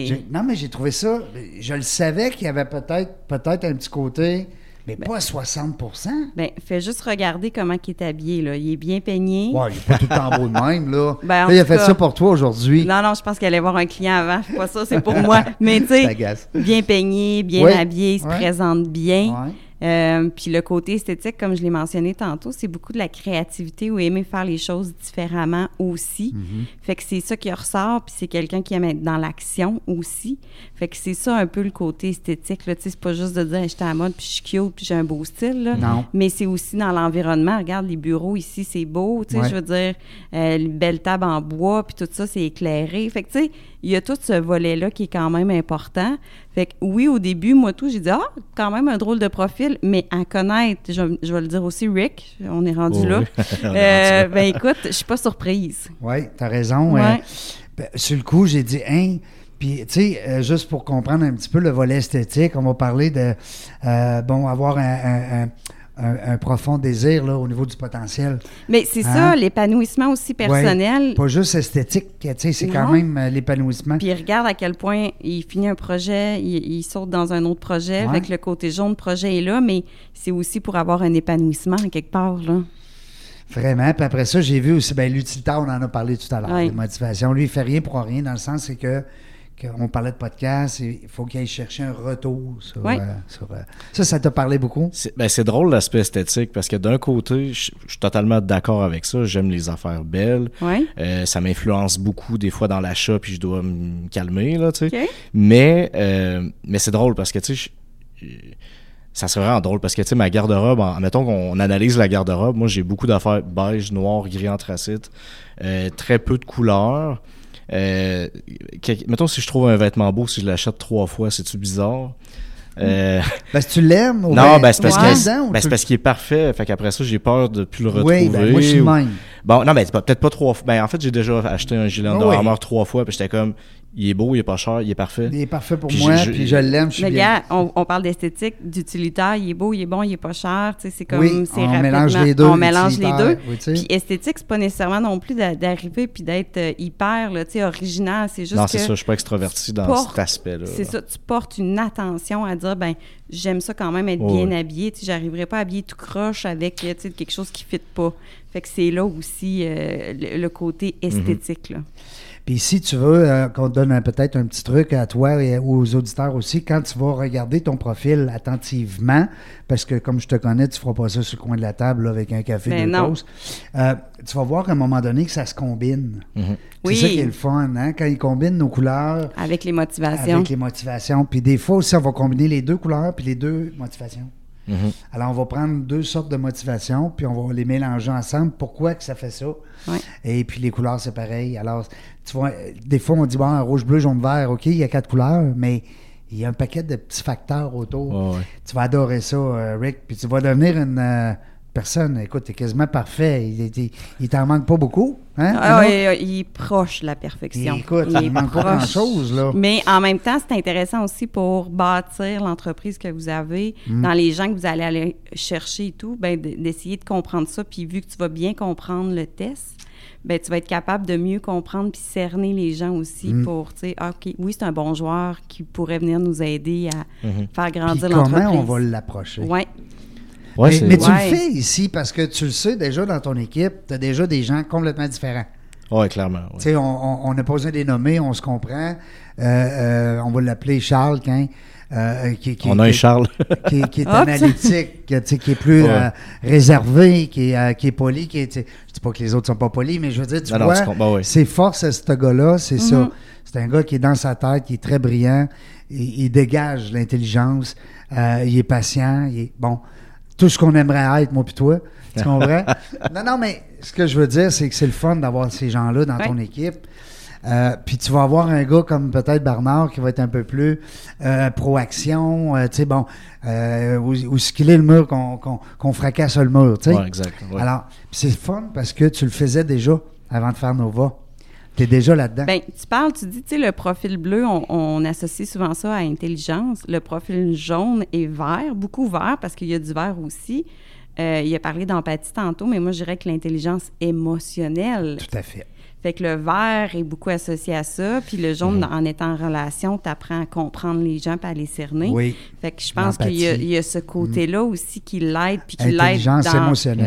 j'ai- non, mais j'ai trouvé ça, je le savais qu'il y avait peut-être peut-être un petit côté, mais pas à 60% Ben, fais juste regarder comment il est habillé, là. Il est bien peigné. Ouais, il n'est pas tout le temps beau de même, là. (laughs) Ben, Là, il a fait cas- ça pour toi aujourd'hui. Non, non, je pense qu'elle allait voir un client avant. Pas ça, c'est pour moi. (laughs) Mais tu sais, bien peigné, bien habillé, il se Ouais. présente bien. Ouais. Euh, puis le côté esthétique, comme je l'ai mentionné tantôt, c'est beaucoup de la créativité ou aimer faire les choses différemment aussi. Mm-hmm. Fait que c'est ça qui ressort, puis c'est quelqu'un qui aime être dans l'action aussi. Fait que c'est ça un peu le côté esthétique. Là. Tu sais, C'est pas juste de dire j'étais à la mode, puis je suis cute, puis j'ai un beau style. Non. Mais c'est aussi dans l'environnement. Regarde, les bureaux ici, c'est beau. Tu sais, Ouais. Je veux dire, euh, une belle table en bois, puis tout ça, c'est éclairé. Fait que tu sais, il y a tout ce volet-là qui est quand même important. Fait que oui, au début, moi tout, j'ai dit, ah, quand même un drôle de profil, mais à connaître, je, je vais le dire aussi, Rick, on est rendu Oh là. (laughs) oui. Euh, rendu ben écoute, je suis pas surprise. Oui, tu as raison. Ouais. Euh, ben, sur le coup, j'ai dit, hein, puis, tu sais, euh, juste pour comprendre un petit peu le volet esthétique, on va parler de, euh, bon, avoir un, un- un- profond désir là, au niveau du potentiel. Mais c'est Hein? ça, l'épanouissement aussi personnel. Pas juste esthétique, c'est quand même euh, l'épanouissement. Puis regarde à quel point il finit un projet, il, il saute dans un autre projet. Ouais. Que le côté jaune projet est là, mais c'est aussi pour avoir un épanouissement quelque part. Là. Vraiment. Puis après ça, j'ai vu aussi, ben, l'utilitaire, on en a parlé tout à l'heure, Ouais. les motivations. Lui, il fait rien pour rien, dans le sens, c'est que, qu'on parlait de podcast, et il faut qu'il aille chercher un retour sur, Ouais. euh, sur, euh, ça, ça t'a parlé beaucoup? C'est ben, c'est drôle l'aspect esthétique parce que d'un côté, je suis totalement d'accord avec ça. J'aime les affaires belles. Ouais. Euh, ça m'influence beaucoup des fois dans l'achat puis je dois me calmer là. Mais euh, mais c'est drôle parce que tu sais, ça serait vraiment drôle parce que tu sais ma garde-robe, en, mettons qu'on analyse la garde-robe, moi j'ai beaucoup d'affaires beige, noir, gris anthracite, euh, très peu de couleurs. Euh, mettons si je trouve un vêtement beau, si je l'achète trois fois, c'est-tu bizarre? Euh, Ben, si tu l'aimes, ou non, ben, c'est parce, Ouais. ben, tu- c'est parce qu'il est parfait. Fait qu'après ça, j'ai peur de plus le retrouver. Oui, ben, moi, je suis le ou- même. Bon, non, mais pas- peut-être pas trois fois. Ben, en fait, j'ai déjà acheté un gilet Under Oui. Armour trois fois, puis j'étais comme, il est beau, il est pas cher, il est parfait. Il est parfait pour Puis moi, puis je l'aime, je suis Mais bien. gars, on, on parle d'esthétique, d'utilitaire, il est beau, il est bon, il est pas cher, tu sais, c'est comme, Oui, c'est on rapidement- mélange les deux, On mélange les deux. oui, tu sais. Puis esthétique, c'est pas nécessairement non plus d'a- d'arriver puis d'être euh, hyper, là, tu sais, original, c'est juste non, c'est ça, je suis pas extraverti dans portes- cet aspect-là. C'est ça, tu portes une attention à dire, ben j'aime ça quand même être bien ouais. habillé. Tu sais, j'arriverai pas habillé tout croche avec tu sais, quelque chose qui ne fit pas. Fait que c'est là aussi euh, le, le côté Mhm. esthétique. là. Puis si tu veux euh, qu'on te donne peut-être un petit truc à toi et aux auditeurs aussi, quand tu vas regarder ton profil attentivement, parce que comme je te connais, tu feras pas ça sur le coin de la table là, avec un café Ben de non. toast. Euh, tu vas voir qu'à un moment donné que ça se combine. Mhm. C'est Oui. ça qui est le fun, hein? Quand ils combinent nos couleurs Avec les motivations. avec les motivations. Puis des fois aussi, on va combiner les deux couleurs puis les deux motivations. Mhm. Alors, on va prendre deux sortes de motivations, puis on va les mélanger ensemble. Pourquoi que ça fait ça? Ouais. Et puis, les couleurs, c'est pareil. Alors, tu vois, des fois, on dit, bon, rouge, bleu, jaune, vert, OK, il y a quatre couleurs, mais il y a un paquet de petits facteurs autour. Ouais. Tu vas adorer ça, euh, Rick, puis tu vas devenir une euh, personne, écoute, t'es quasiment parfait. Il, il, il t'en manque pas beaucoup, hein? Ah, il est proche de la perfection. Et écoute, il il manque pas grand-chose, là. Mais en même temps, c'est intéressant aussi pour bâtir l'entreprise que vous avez, Mm. dans les gens que vous allez aller chercher et tout, ben, d'essayer de comprendre ça. Puis vu que tu vas bien comprendre le test, ben, tu vas être capable de mieux comprendre puis cerner les gens aussi Mm. pour, tu sais, ah, OK, oui, c'est un bon joueur qui pourrait venir nous aider à Mhm. faire grandir comment l'entreprise. on va l'approcher? Oui, Ouais, mais c'est- mais tu Ouais. le fais ici parce que tu le sais déjà dans ton équipe, tu as déjà des gens complètement différents. Ouais, clairement. ouais. Tu sais, on- n'a pas besoin de les nommer, on se comprend. Euh, euh, on va l'appeler Charles, quand, euh, qui, qui- On a un Charles. qui, qui est (laughs) analytique, qui, tu sais, qui est plus Ouais. euh, réservé, qui est, euh, qui est poli. Qui est, je dis pas que les autres sont pas polis, mais je veux dire, tu Non, non, vois, tu forces à ce gars-là, c'est ça. Mhm. C'est un gars qui est dans sa tête, qui est très brillant, il, il dégage l'intelligence, euh, il est patient, il est bon. Tout ce qu'on aimerait être, moi puis toi. Tu comprends? (laughs) non, non, mais ce que je veux dire, c'est que c'est le fun d'avoir ces gens-là dans ton équipe. Euh, puis tu vas avoir un gars comme peut-être Bernard qui va être un peu plus euh, pro-action, euh, tu sais, bon, euh, où ce qu'il est le mur qu'on qu'on- qu'on fracasse le mur, tu sais. Ouais, exact. ouais. Alors, c'est fun parce que tu le faisais déjà avant de faire Nova. Tu es déjà là-dedans? Ben, tu parles, tu dis, tu sais, le profil bleu, on, on associe souvent ça à intelligence. Le profil jaune et vert, beaucoup vert, parce qu'il y a du vert aussi. Euh, il a parlé d'empathie tantôt, mais moi, je dirais que l'intelligence émotionnelle. Tout à fait. Fait que le vert est beaucoup associé à ça. Puis le jaune, en étant en relation, tu apprends à comprendre les gens et à les cerner. Oui. Fait que je pense qu'il y, a- y ce côté-là aussi qui l'aide, puis qui l'aide dans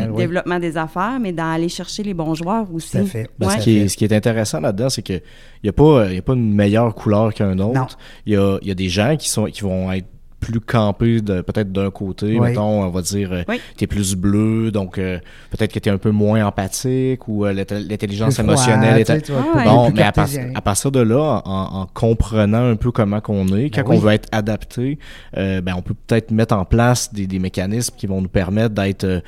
le oui. développement des affaires, mais dans aller chercher les bons joueurs aussi. à fait. Ben, Ouais. ce, qui est, ce qui est intéressant là-dedans, c'est qu'il n'y a, pas- y a pas une meilleure couleur qu'un autre. Il y a, il y a des gens qui, sont, qui vont être plus campés de- peut-être d'un côté. Oui. Mettons, on va dire, euh, Oui. t'es plus bleu, donc euh, peut-être que t'es un peu moins empathique ou euh, l'int- l'intelligence froid, émotionnelle tu est... tu Ah. Bon, mais à, par- cartésien. à partir de là, en, en comprenant un peu comment qu'on est, quand Ben oui. on veut être adapté, euh, ben on peut peut-être mettre en place des, des mécanismes qui vont nous permettre d'être... euh,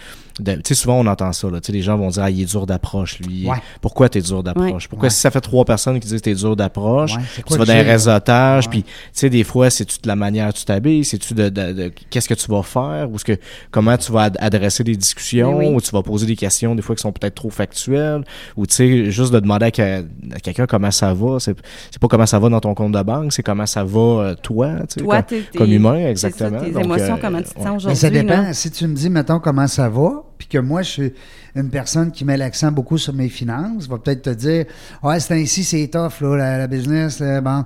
tu sais, souvent on entend ça, là, tu sais, les gens vont dire « Ah, il est dur d'approche, lui. Ouais. Pourquoi t'es dur d'approche? Ouais. Pourquoi Ouais. si ça fait trois personnes qui disent que t'es dur d'approche, tu vas dans un réseautage, puis tu sais, des fois, c'est-tu de la manière que tu t'habilles, c'est-tu de, de- de- qu'est-ce que tu vas faire, ou ce que comment tu vas ad- adresser des discussions, oui. ou tu vas poser des questions, des fois qui sont peut-être trop factuelles, ou tu sais, juste de demander à, que- à quelqu'un comment ça va, c'est c'est pas comment ça va dans ton compte de banque, c'est comment ça va euh, toi, tu sais, Toi, comme, comme humain, ça, exactement. tes Donc, émotions, euh, comment tu te sens Mais aujourd'hui. ça dépend. Si tu me dis, mettons, comment ça va, puis que moi, je suis une personne qui met l'accent beaucoup sur mes finances, va peut-être te dire, ouais, c'est ainsi, c'est tough, là, la, la business, là, bon.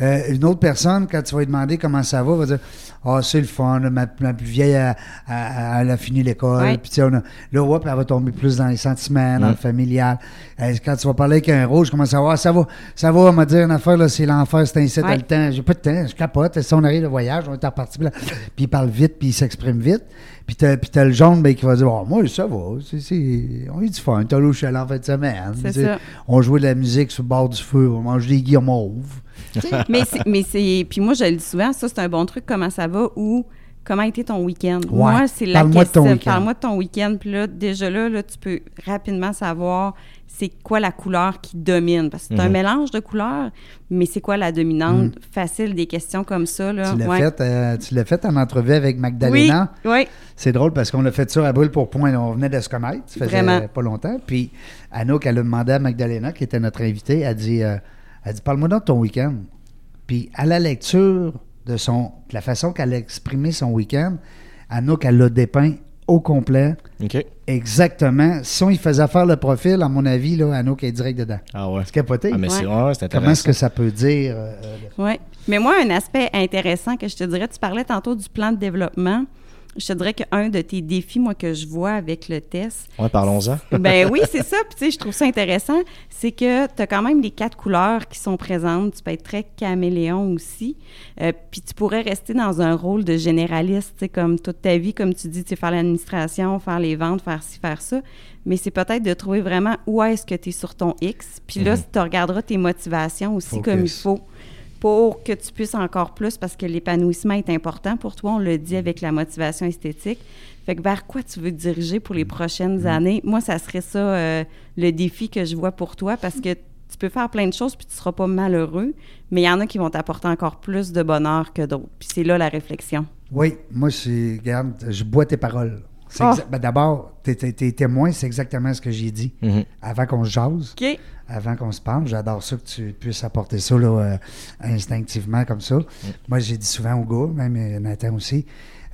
Euh, une autre personne, quand tu vas lui demander comment ça va, va dire Ah, c'est le fun, là, ma, ma plus vieille, elle, elle- elle a fini l'école. Ouais. Puis, tu sais, on a- là, hop, elle va tomber plus dans les sentiments, dans le familial. Euh, quand tu vas parler avec un rouge, je commence à voir Ça va, ça va, elle m'a dit une affaire, là, c'est l'enfer, c'est ainsi, t'as Ouais. le temps. J'ai pas de temps, je capote. Si on arrive le voyage, on est reparti. Puis là, puis il parle vite, puis il s'exprime vite. Puis t'as, puis t'as le jaune ben, qui va dire Oh, Moi, ça va, c'est, c'est- on eu du fun. T'as l'eau chalet en fin de semaine. C'est Tu sais, ça. On jouait de la musique sur le bord du feu, on mange des guillemauves. Mais c'est, mais c'est, puis moi je le dis souvent, ça c'est un bon truc. Comment ça va ou comment a été ton week-end Moi c'est la Parle-moi de ton question. week-end. Parle-moi de ton week-end. Puis là déjà là, là, tu peux rapidement savoir c'est quoi la couleur qui domine parce que c'est un Mhm. mélange de couleurs, mais c'est quoi la dominante? Facile des questions comme ça là. Tu l'as, Ouais. fait, euh, tu l'as fait en entrevue avec Magdalena? oui. C'est drôle parce qu'on l'a fait ça à brûle pour point. On venait de se connaître. Ça faisait Vraiment. pas longtemps. Puis Anouk, elle a demandé à Magdalena, qui était notre invitée, elle dit, euh, elle dit Parle-moi donc de ton week-end. Puis à la lecture de son, de la façon qu'elle a exprimé son week-end, Anouk, elle l'a dépeint au complet. OK. Exactement. Si on y faisait faire le profil, à mon avis, là, Anouk est direct dedans. Ah ouais. C'est capoté. Ah, mais c'est, Ouais. ouais, c'est intéressant. Comment est-ce que ça peut dire euh, euh, Oui. Mais moi, un aspect intéressant que je te dirais, tu parlais tantôt du plan de développement. Je te dirais qu'un de tes défis, moi, que je vois avec le test, Ouais, parlons-en. (laughs) ben oui, c'est ça. Puis tu sais, je trouve ça intéressant. C'est que tu as quand même les quatre couleurs qui sont présentes. Tu peux être très caméléon aussi. Euh, puis tu pourrais rester dans un rôle de généraliste, tu sais, comme toute ta vie, comme tu dis, tu sais, faire l'administration, faire les ventes, faire ci, faire ça. Mais c'est peut-être de trouver vraiment où est-ce que tu es sur ton X. Puis là, tu regarderas tes motivations aussi Focus. comme il faut pour que tu puisses encore plus, parce que l'épanouissement est important pour toi, on le dit avec la motivation esthétique. Fait que vers quoi tu veux te diriger pour les prochaines années? Moi, ça serait ça euh, le défi que je vois pour toi, parce que tu peux faire plein de choses puis tu seras pas malheureux, mais il y en a qui vont t'apporter encore plus de bonheur que d'autres. Puis c'est là la réflexion. Oui, moi, regarde, je bois tes paroles. Ah. ben, d'abord, tes, témoins, c'est exactement ce que j'ai dit Mhm. avant qu'on se jase, avant qu'on se parle. J'adore ça que tu puisses apporter ça là, euh, instinctivement comme ça. Moi, j'ai dit souvent aux gars, même euh, Nathan aussi,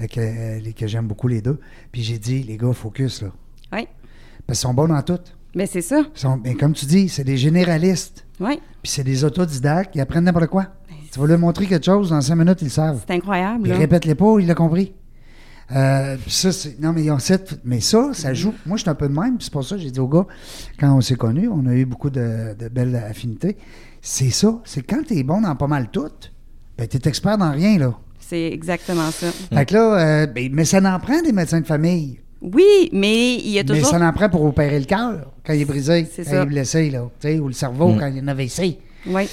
euh, que, euh, les- que j'aime beaucoup les deux. Puis j'ai dit, les gars, focus, là. Oui. Parce qu'ils sont bons dans tout. Mais c'est ça. Ils sont, mais comme tu dis, c'est des généralistes. Oui. Puis c'est des autodidactes, ils apprennent n'importe quoi. Tu vas leur montrer quelque chose, dans cinq minutes, ils le savent. C'est incroyable. Puis là. répète-les pas, il l'a compris. Euh, puis ça, c'est. Non, mais ils ont cette. Mais ça, ça joue. Moi, je suis un peu de même. C'est pour ça que j'ai dit au gars, quand on s'est connus, on a eu beaucoup de, de belles affinités. C'est ça. C'est quand t'es bon dans pas mal tout, ben, t'es expert dans rien, là. C'est exactement ça. Fait que là, euh, ben, mais ça en prend des médecins de famille. Oui, mais il y a Mais toujours. ça en prend pour opérer le cœur quand il est brisé, C'est quand ça. il est blessé, là. tu sais, Ou le cerveau Mm. quand il un AVC. Oui.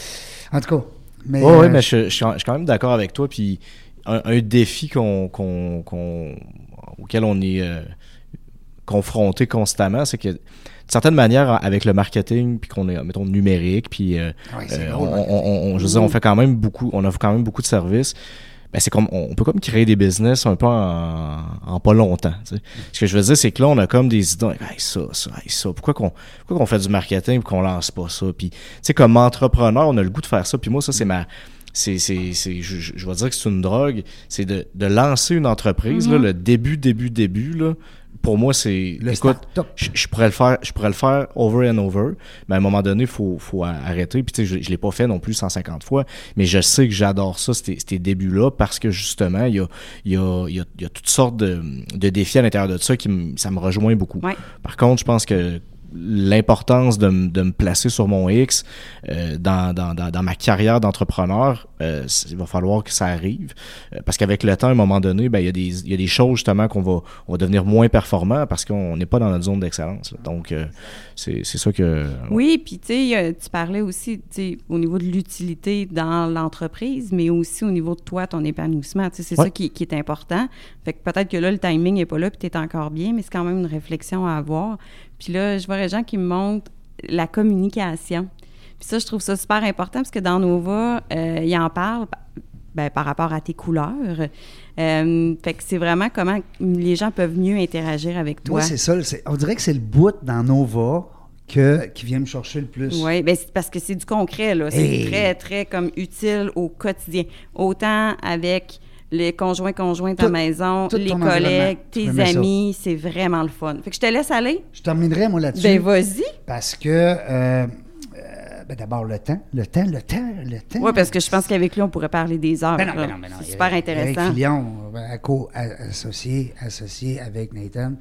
En tout cas. Mais, Oui, euh, mais je, je suis quand même d'accord avec toi. Puis un, un défi qu'on, qu'on- qu'on- auquel on est euh, confronté constamment, c'est que d'une certaine manière, avec le marketing, puis qu'on est, mettons, numérique, puis euh, Ouais, euh, on, on- on- je veux dire, on fait quand même beaucoup, on offre quand même beaucoup de services. Ben, c'est comme, on peut comme créer des business un peu en, en pas longtemps. tu sais. Ce que je veux dire, c'est que là, on a comme des idées, hey, ça, ça, hey, ça. Pourquoi qu'on, pourquoi qu'on fait du marketing et qu'on lance pas ça? Puis, tu sais, comme entrepreneur, on a le goût de faire ça. Puis moi, ça, c'est ma, c'est, c'est, c'est, je, je- vais dire que c'est une drogue. C'est de, de lancer une entreprise, là, le début, début, début, là. Pour moi, c'est, Le écoute, start-up. je, je pourrais le faire, je pourrais le faire over and over, mais à un moment donné, il faut, faut arrêter. Puis tu sais, je, je l'ai pas fait non plus 150 fois, mais je sais que j'adore ça, ces, ces débuts-là, parce que justement, il y a, il y, a, il y, a, il y a toutes sortes de, de défis à l'intérieur de ça qui me- ça me rejoint beaucoup. Ouais. Par contre, je pense que l'importance de, de me placer sur mon X euh, dans ma carrière d'entrepreneur, euh, il va falloir que ça arrive. Euh, parce qu'avec le temps, à un moment donné, ben, il, y a des, il y a des choses justement qu'on va, on va devenir moins performant parce qu'on n'est pas dans notre zone d'excellence. là. Donc, euh, c'est c'est ça que... Oui, puis tu sais, tu parlais aussi au niveau de l'utilité dans l'entreprise, mais aussi au niveau de toi, ton épanouissement. C'est Ouais. ça qui, qui est important. Fait que peut-être que là, le timing n'est pas là, puis tu es encore bien, mais c'est quand même une réflexion à avoir. Puis là, je vois des gens qui me montrent la communication. Puis ça, je trouve ça super important parce que dans Nova, euh, ils en parlent ben, par rapport à tes couleurs. Euh, fait que c'est vraiment comment les gens peuvent mieux interagir avec toi. Moi, c'est ça. c'est- On dirait que c'est le bout dans Nova que, qui vient me chercher le plus. Oui, ben c'est parce que c'est du concret, là. C'est Hey. très, très comme utile au quotidien. Autant avec les conjoints, conjointes à la maison, les collègues, tes amis, c'est vraiment le fun. Fait que je te laisse aller. Je terminerai, moi, là-dessus. Ben, vas-y. parce que, euh, ben, d'abord, le temps. Le temps, le temps, le temps. Oui, parce que je pense qu'avec lui, on pourrait parler des heures. Ben non, ben non, ben non. C'est super intéressant. Eric Filion, euh, associé, associé avec Nathan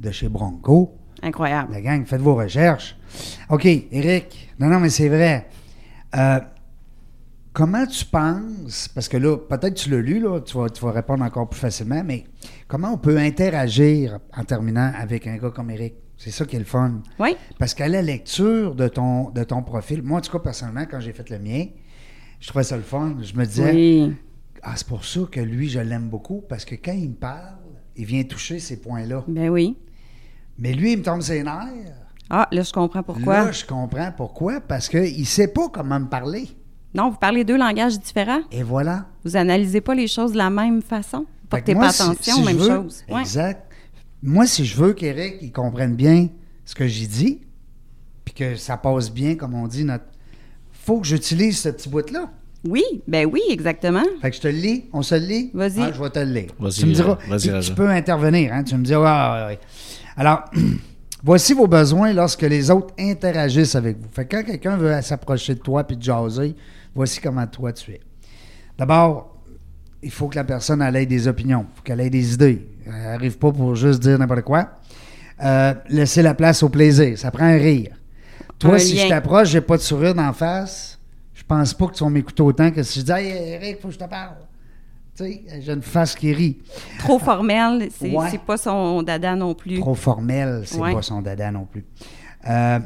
de chez Bronco. Incroyable. La gang, faites vos recherches. OK, Eric. Non, non, mais c'est vrai. Euh, comment tu penses, parce que là, peut-être tu l'as lu, là, tu vas, tu vas répondre encore plus facilement, mais comment on peut interagir en terminant avec un gars comme Eric? C'est ça qui est le fun. Oui. Parce qu'à la lecture de ton, de ton profil, moi, en tout cas, personnellement, quand j'ai fait le mien, je trouvais ça le fun. Je me disais, Oui. ah, c'est pour ça que lui, je l'aime beaucoup, parce que quand il me parle, il vient toucher ces points-là. Ben oui. Mais lui, il me tombe ses nerfs. Ah, là, je comprends pourquoi. Là, je comprends pourquoi, parce qu'il ne sait pas comment me parler. Non, vous parlez deux langages différents. Et voilà. Vous analysez pas les choses de la même façon. Portez pas moi, si- attention si aux mêmes veux- choses. Ouais. Moi, si je veux qu'Éric il comprenne bien ce que j'ai dit, puis que ça passe bien, comme on dit, notre faut que j'utilise ce petit bout-là. Oui, ben oui, exactement. Fait que je te le lis, on se le lit? Vas-y. Ah, je vais te le lire. Vas-y, Tu me diras, euh, tu peux intervenir, hein, tu me dis, ah, ouais, ouais. Alors, (clears throat) voici vos besoins lorsque les autres interagissent avec vous. Fait que quand quelqu'un veut s'approcher de toi puis te jaser, voici comment toi tu es. D'abord, il faut que la personne elle ait des opinions, il faut qu'elle ait des idées. Elle n'arrive pas pour juste dire n'importe quoi. Euh, laisser la place au plaisir, ça prend un rire. Toi, Un si lien. je t'approche, j'ai pas de sourire d'en face, je pense pas que tu vas m'écouter autant que si je dis Hey Eric, faut que je te parle. Tu sais, j'ai une face qui rit. Trop formel, c'est Ouais. pas son dada non plus. Trop formel, c'est Ouais. pas son dada non plus. Euh,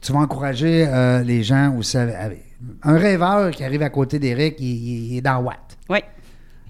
tu vas encourager euh, les gens aussi. un rêveur qui arrive à côté d'Éric, il, il- il est dans Watt. Oui.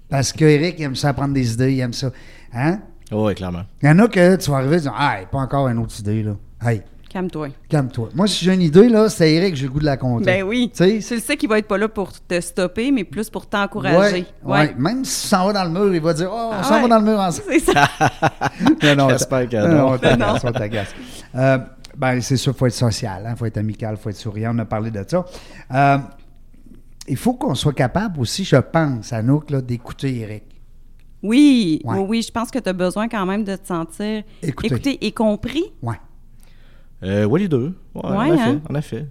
Parce qu'Éric, il aime ça prendre des idées, il aime ça. Hein? Oui, clairement. Il y en a que tu vas arriver et dire Ah, pas encore une autre idée, là. Hey, Calme-toi. calme-toi. Moi, si j'ai une idée, là, c'est Eric, j'ai le goût de la compter. Ben oui. Tu sais, qu'il va être pas là pour te stopper, mais plus pour Ouais, t'encourager. ouais. Même si s'en va dans le mur, il va dire Oh, on Ah s'en va ouais. dans le mur ensemble. C'est ça. (laughs) Non, non, J'espère que non, non. on t'agace, on t'agace. Euh, ben, c'est sûr, il faut être social, il faut être amical, il faut être souriant. On a parlé de ça. Euh, il faut qu'on soit capable aussi, je pense, à nous, là, d'écouter Eric. Oui, Ouais. oui, oui, je pense que tu as besoin quand même de te sentir Écouter. écouté et compris. Ouais. Euh, ouais, les deux. Ouais, en Ouais, effet, hein? en effet.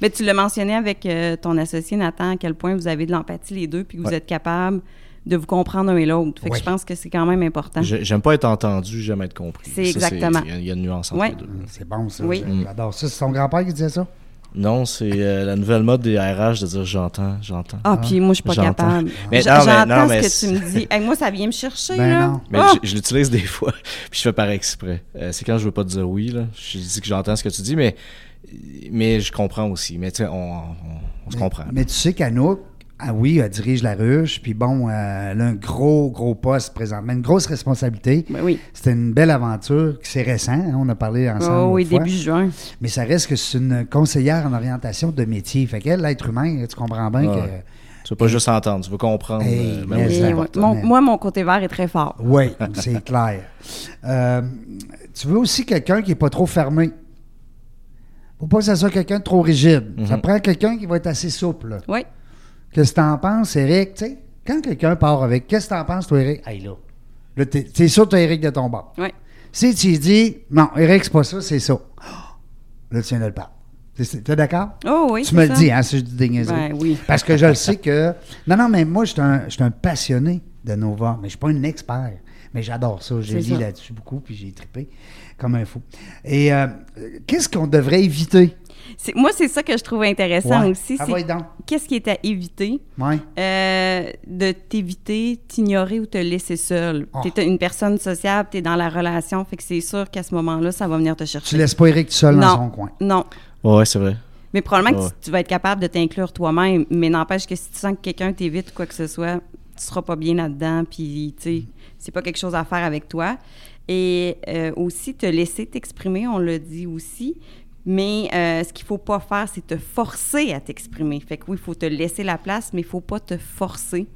Mais tu l'as mentionné avec euh, ton associé Nathan, à quel point vous avez de l'empathie les deux, puis que vous Ouais. êtes capable de vous comprendre un et l'autre. Fait que Oui. je pense que c'est quand même important. J'ai- J'aime pas être entendu, j'aime être compris. C'est Ça, exactement. Il y a- il y a une nuance entre Ouais. les deux. C'est bon, ça. Oui. J'adore ça. C'est ton grand-père qui disait ça? Non, c'est euh, la nouvelle mode des RH de dire j'entends, j'entends. Ah, puis moi, je suis pas J'entends. capable. Mais non, mais- J'entends non, mais ce que tu me dis. (laughs) Hey, moi, ça vient me chercher, Ben là. non. Mais Ah! je, je l'utilise des fois, (laughs) puis je fais par exprès. Euh, c'est quand je veux pas te dire oui, là. Je dis que j'entends ce que tu dis, mais, mais je comprends aussi. Mais tu sais, on, on- on se comprend. Mais tu sais qu'Anouk, ah oui, elle dirige la ruche, puis bon, euh, elle a un gros, gros poste présentement, une grosse responsabilité. Ben oui. C'était une belle aventure, c'est récent, hein, on a parlé ensemble. Oh, oui, fois. début juin. Mais ça reste que c'est une conseillère en orientation de métier. Fait qu'elle, l'être humain, tu comprends bien Ah que. Tu veux pas juste entendre, tu veux comprendre. Hey, euh, ben oui, mon- moi, mon côté vert est très fort. Oui, c'est clair. Euh, tu veux aussi quelqu'un qui n'est pas trop fermé. Faut pas que ça soit quelqu'un de trop rigide. Mhm. Ça prend quelqu'un qui va être assez souple. Oui. Qu'est-ce que t'en penses, Eric? Tu sais, quand quelqu'un part avec, qu'est-ce que t'en penses, toi, Eric? Hey, là. Là, t'es, t'es sûr que t'as Eric de ton bord. Oui. Si tu dis, non, Eric, c'est pas ça, c'est ça. Là, tu viens de le perdre. T'es, t'es d'accord? Oh, oui. tu me le dis, hein, si je dis. Ben oui. Parce que je le sais que. Non, non, mais moi, je suis un, passionné de Nova, mais je suis pas un expert. Mais j'adore ça. J'ai lu là-dessus beaucoup, puis j'ai trippé comme un fou. Et euh, qu'est-ce qu'on devrait éviter? C'est- Moi, c'est ça que je trouve intéressant Ouais. aussi. Ah, c'est qu'est-ce qui est à éviter? Ouais. Euh, de t'éviter, t'ignorer ou te laisser seul. Oh. Tu es une personne sociable, tu es dans la relation, fait que c'est sûr qu'à ce moment-là, ça va venir te chercher. Tu laisses pas Eric tout seul dans Non. son coin. Non. Ouais, c'est vrai. Mais probablement Ouais. que tu, tu vas être capable de t'inclure toi-même, mais n'empêche que si tu sens que quelqu'un t'évite ou quoi que ce soit, tu seras pas bien là-dedans, puis tu sais, c'est pas quelque chose à faire avec toi. Et euh, aussi, te laisser t'exprimer, on l'a dit aussi, mais euh, ce qu'il faut pas faire, c'est te forcer à t'exprimer. Fait que oui, il faut te laisser la place, mais il faut pas te forcer.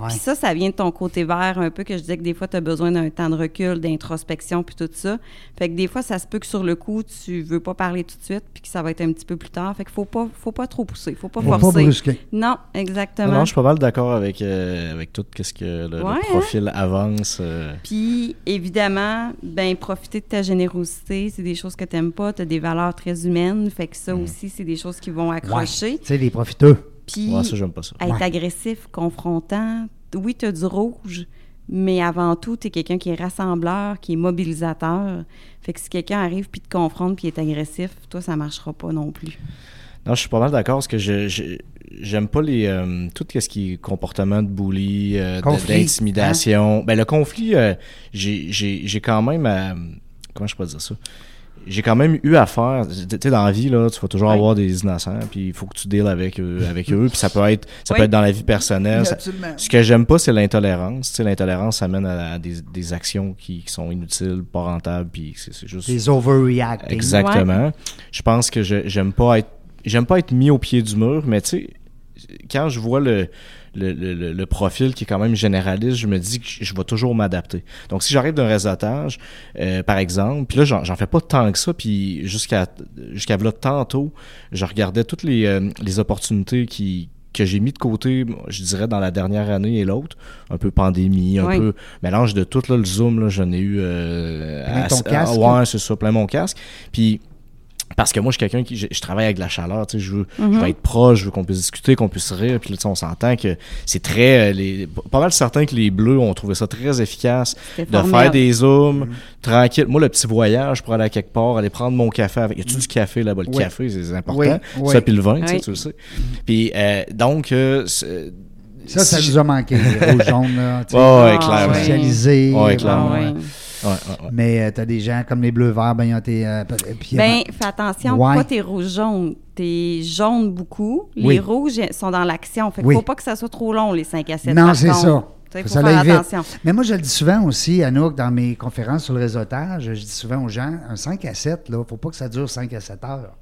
Ouais. Puis ça, ça vient de ton côté vert un peu, que je disais que des fois, tu as besoin d'un temps de recul, d'introspection, puis tout ça. Fait que des fois, ça se peut que sur le coup, tu veux pas parler tout de suite, puis que ça va être un petit peu plus tard. Fait qu'il faut pas, faut pas trop pousser, faut pas Faut pas forcer. brusquer. non, Non, exactement. non, je suis pas mal d'accord avec, euh, avec tout ce que le, le Ouais, hein? profil avance. euh, Puis, évidemment, ben profiter de ta générosité, c'est des choses que tu n'aimes pas, tu as des valeurs très humaines, fait que ça aussi, c'est des choses qui vont Ouais. accrocher. Tu sais, les profiteux. Puis, ouais, ça, j'aime pas ça. être Ouais. agressif, confrontant, oui, tu as du rouge, mais avant tout, tu es quelqu'un qui est rassembleur, qui est mobilisateur. Fait que si quelqu'un arrive puis te confronte puis est agressif, toi, ça marchera pas non plus. Non, je suis pas mal d'accord parce que je, j'aime pas les euh, tout ce qui est comportement de bully, euh, de- Conflit, hein? d'intimidation. Ben le conflit, euh, j'ai, quand même à- comment je peux dire ça? J'ai quand même eu à faire, tu sais, dans la vie, là, tu vas toujours Ouais. avoir des innocents, puis il faut que tu deals avec eux, avec eux, puis ça peut être, ça peut être dans la vie personnelle. ça- ce que j'aime pas, c'est l'intolérance. Tu sais, l'intolérance, ça mène à, à des, des actions qui, qui sont inutiles, pas rentables, puis c'est, juste... Les overreacting. Exactement. Je pense que je j'aime pas être j'aime pas être mis au pied du mur, mais tu sais quand je vois le le, le, le- le profil qui est quand même généraliste, je me dis que je vais toujours m'adapter. Donc, si j'arrive d'un réseautage, euh, par exemple, puis là, j'en fais pas tant que ça, puis jusqu'à jusqu'à là, tantôt, je regardais toutes les, euh, les opportunités qui que j'ai mis de côté, je dirais, dans la dernière année et l'autre. Un peu pandémie, un Oui. peu mélange de tout, là, le Zoom, là, j'en ai eu... Euh, Plein ton casque. ouais, c'est ça, plein mon casque. Puis parce que moi, je suis quelqu'un qui. Je, je travaille avec de la chaleur, tu sais. Je veux, je veux être proche, je veux qu'on puisse discuter, qu'on puisse rire. Puis là, tu sais, on s'entend que c'est très. euh, Les, pas mal certain que les Bleus ont trouvé ça très efficace de formidable. faire des zooms tranquille. Moi, le petit voyage pour aller à quelque part, aller prendre mon café avec. Y a-tu du café là-bas? Le Oui. café, c'est important. Oui, oui. Ça, puis le vin, tu sais, tu le sais. Puis euh, donc. euh, Ça, ça nous a manqué, les rouges jaunes, là. tu sais. Ouais, ouais, Ah, clairement. ouais. Socialisés. Ouais, clairement. Ah, ouais. Ouais. Mais tu as des gens comme les bleus verts, ben, ils ont été. euh, puis, Ben, fais attention, Ouais. pas tes rouges jaunes. T'es jaune beaucoup. Oui. Les rouges sont dans l'action. Fait qu'il Oui. faut pas que ça soit trop long, les 5 à 7. Non, c'est ça. Faut faut ça faire vite. attention. Mais moi, je le dis souvent aussi, Anouk, dans mes conférences sur le réseautage, je dis souvent aux gens, un 5 à 7, là, faut pas que ça dure 5 à 7 heures.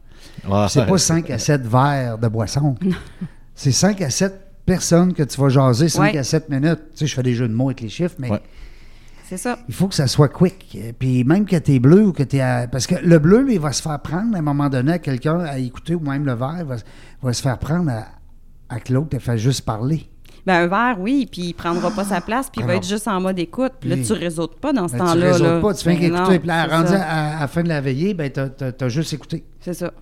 Ouais, C'est pas 5 à 7 verres de boisson. (laughs) C'est 5 à 7 personnes que tu vas jaser 5 Ouais. à 7 minutes. Tu sais, je fais des jeux de mots avec les chiffres, mais Ouais. C'est ça. il faut que ça soit quick. Puis même que tu es bleu ou que tu es. Parce que le bleu, lui, il va se faire prendre à un moment donné à quelqu'un à écouter, ou même le vert, va, va se faire prendre à, à que l'autre te fait juste parler. Ben, un verre, oui, puis il prendra pas sa place, puis il va Alors. être juste en mode écoute. Puis là, tu résautes pas dans ce Ben, tu temps-là. réseautes là. pas, tu fais Ben qu'écouter. non, Puis là, rendu à, à la fin de la veillée, ben, tu as, juste écouté. C'est ça.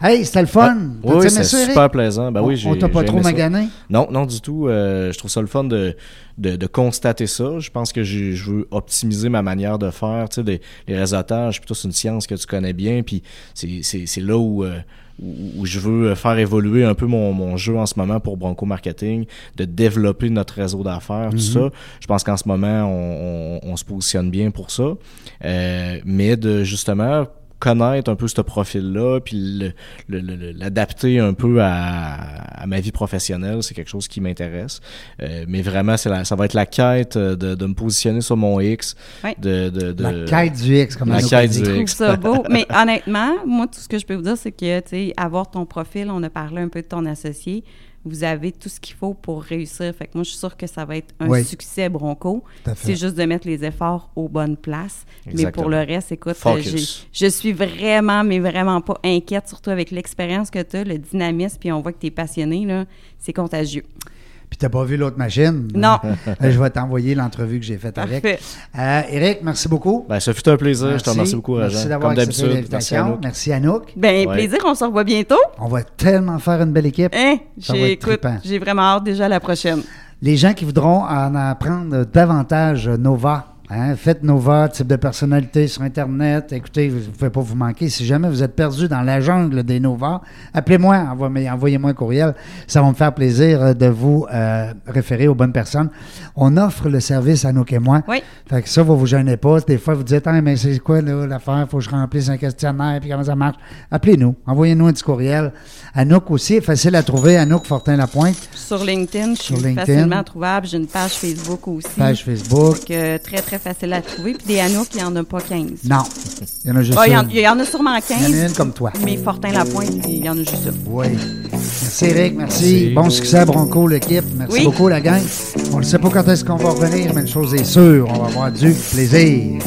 Hey, c'était le fun. Oui, T'as-tu oui, Eric? super plaisant. Ben On- oui, j'ai on t'a pas trop magané? Non, non, du tout. Euh, je trouve ça le fun de, de, de constater ça. Je pense que je veux optimiser ma manière de faire. Tu sais, les, les réseautages, plutôt, c'est une science que tu connais bien. Puis c'est- là où, euh, où, où je veux faire évoluer un peu mon, mon jeu en ce moment pour Bronco Marketing, de développer notre réseau d'affaires, tout ça. Je pense qu'en ce moment, on, on- on se positionne bien pour ça. Euh, mais de justement connaître un peu ce profil-là, puis l'adapter un peu à, à ma vie professionnelle, c'est quelque chose qui m'intéresse. Euh, mais vraiment, c'est la- ça va être la quête euh, de, de me positionner sur mon X. Ouais. De, de, de- La quête du X, comme La on quête dit. du Je trouve X. ça beau. (laughs) Mais honnêtement, moi, tout ce que je peux vous dire, c'est que, tu sais, avoir ton profil, on a parlé un peu de ton associé, vous avez tout ce qu'il faut pour réussir. Fait que moi, je suis sûre que ça va être un Oui. succès Bronco. Tout à fait. C'est juste de mettre les efforts aux bonnes places. Mais Exactement. pour le reste, écoute, j'ai- je suis vraiment, mais vraiment pas inquiète, surtout avec l'expérience que tu as, le dynamisme, puis on voit que tu es passionné, là. C'est contagieux. Puis t'as pas vu l'autre machine? Non. (laughs) Euh, Je vais t'envoyer l'entrevue que j'ai faite avec. Parfait. Euh, Eric, merci beaucoup. Ben, ça fut un plaisir. Je te remercie beaucoup, Rajan. Merci d'avoir accepté l'invitation. nous. Merci Anouk. Ben, Ouais. plaisir, on se revoit bientôt. On va tellement faire une belle équipe. Hein? J'ai, vraiment hâte déjà à la prochaine. Les gens qui voudront en apprendre davantage, Nova, hein, faites Nova, type de personnalité sur Internet. Écoutez, vous ne pouvez pas vous manquer. Si jamais vous êtes perdu dans la jungle des Nova, appelez-moi, envoyez- envoyez-moi un courriel. Ça va me faire plaisir euh, de vous euh, référer aux bonnes personnes. On offre le service à nous et moi. Oui. Fait que ça, vous vous gênez pas. Des fois, vous dites, ah, mais c'est quoi là, l'affaire? Faut que je remplisse un questionnaire, puis comment ça marche? Appelez-nous. Envoyez-nous un petit courriel. Anouk aussi, est facile à trouver. Anouk Fortin-Lapointe, Sur LinkedIn, je suis Sur LinkedIn. facilement trouvable. J'ai une page Facebook aussi. page Facebook. Donc, euh, très, très facile à trouver. Puis des Anouk, il n'y en a pas 15. Non. Il y en a juste Ah, il, y en, une. il y en a sûrement Il y en a 15. une comme toi. Mais Fortin Lapointe, il y en a juste une. Oui. Merci Eric, merci. Merci. Bon succès à Bronco, l'équipe. Merci Oui. beaucoup la gang. On ne sait pas quand est-ce qu'on va revenir, mais une chose est sûre, on va avoir du plaisir.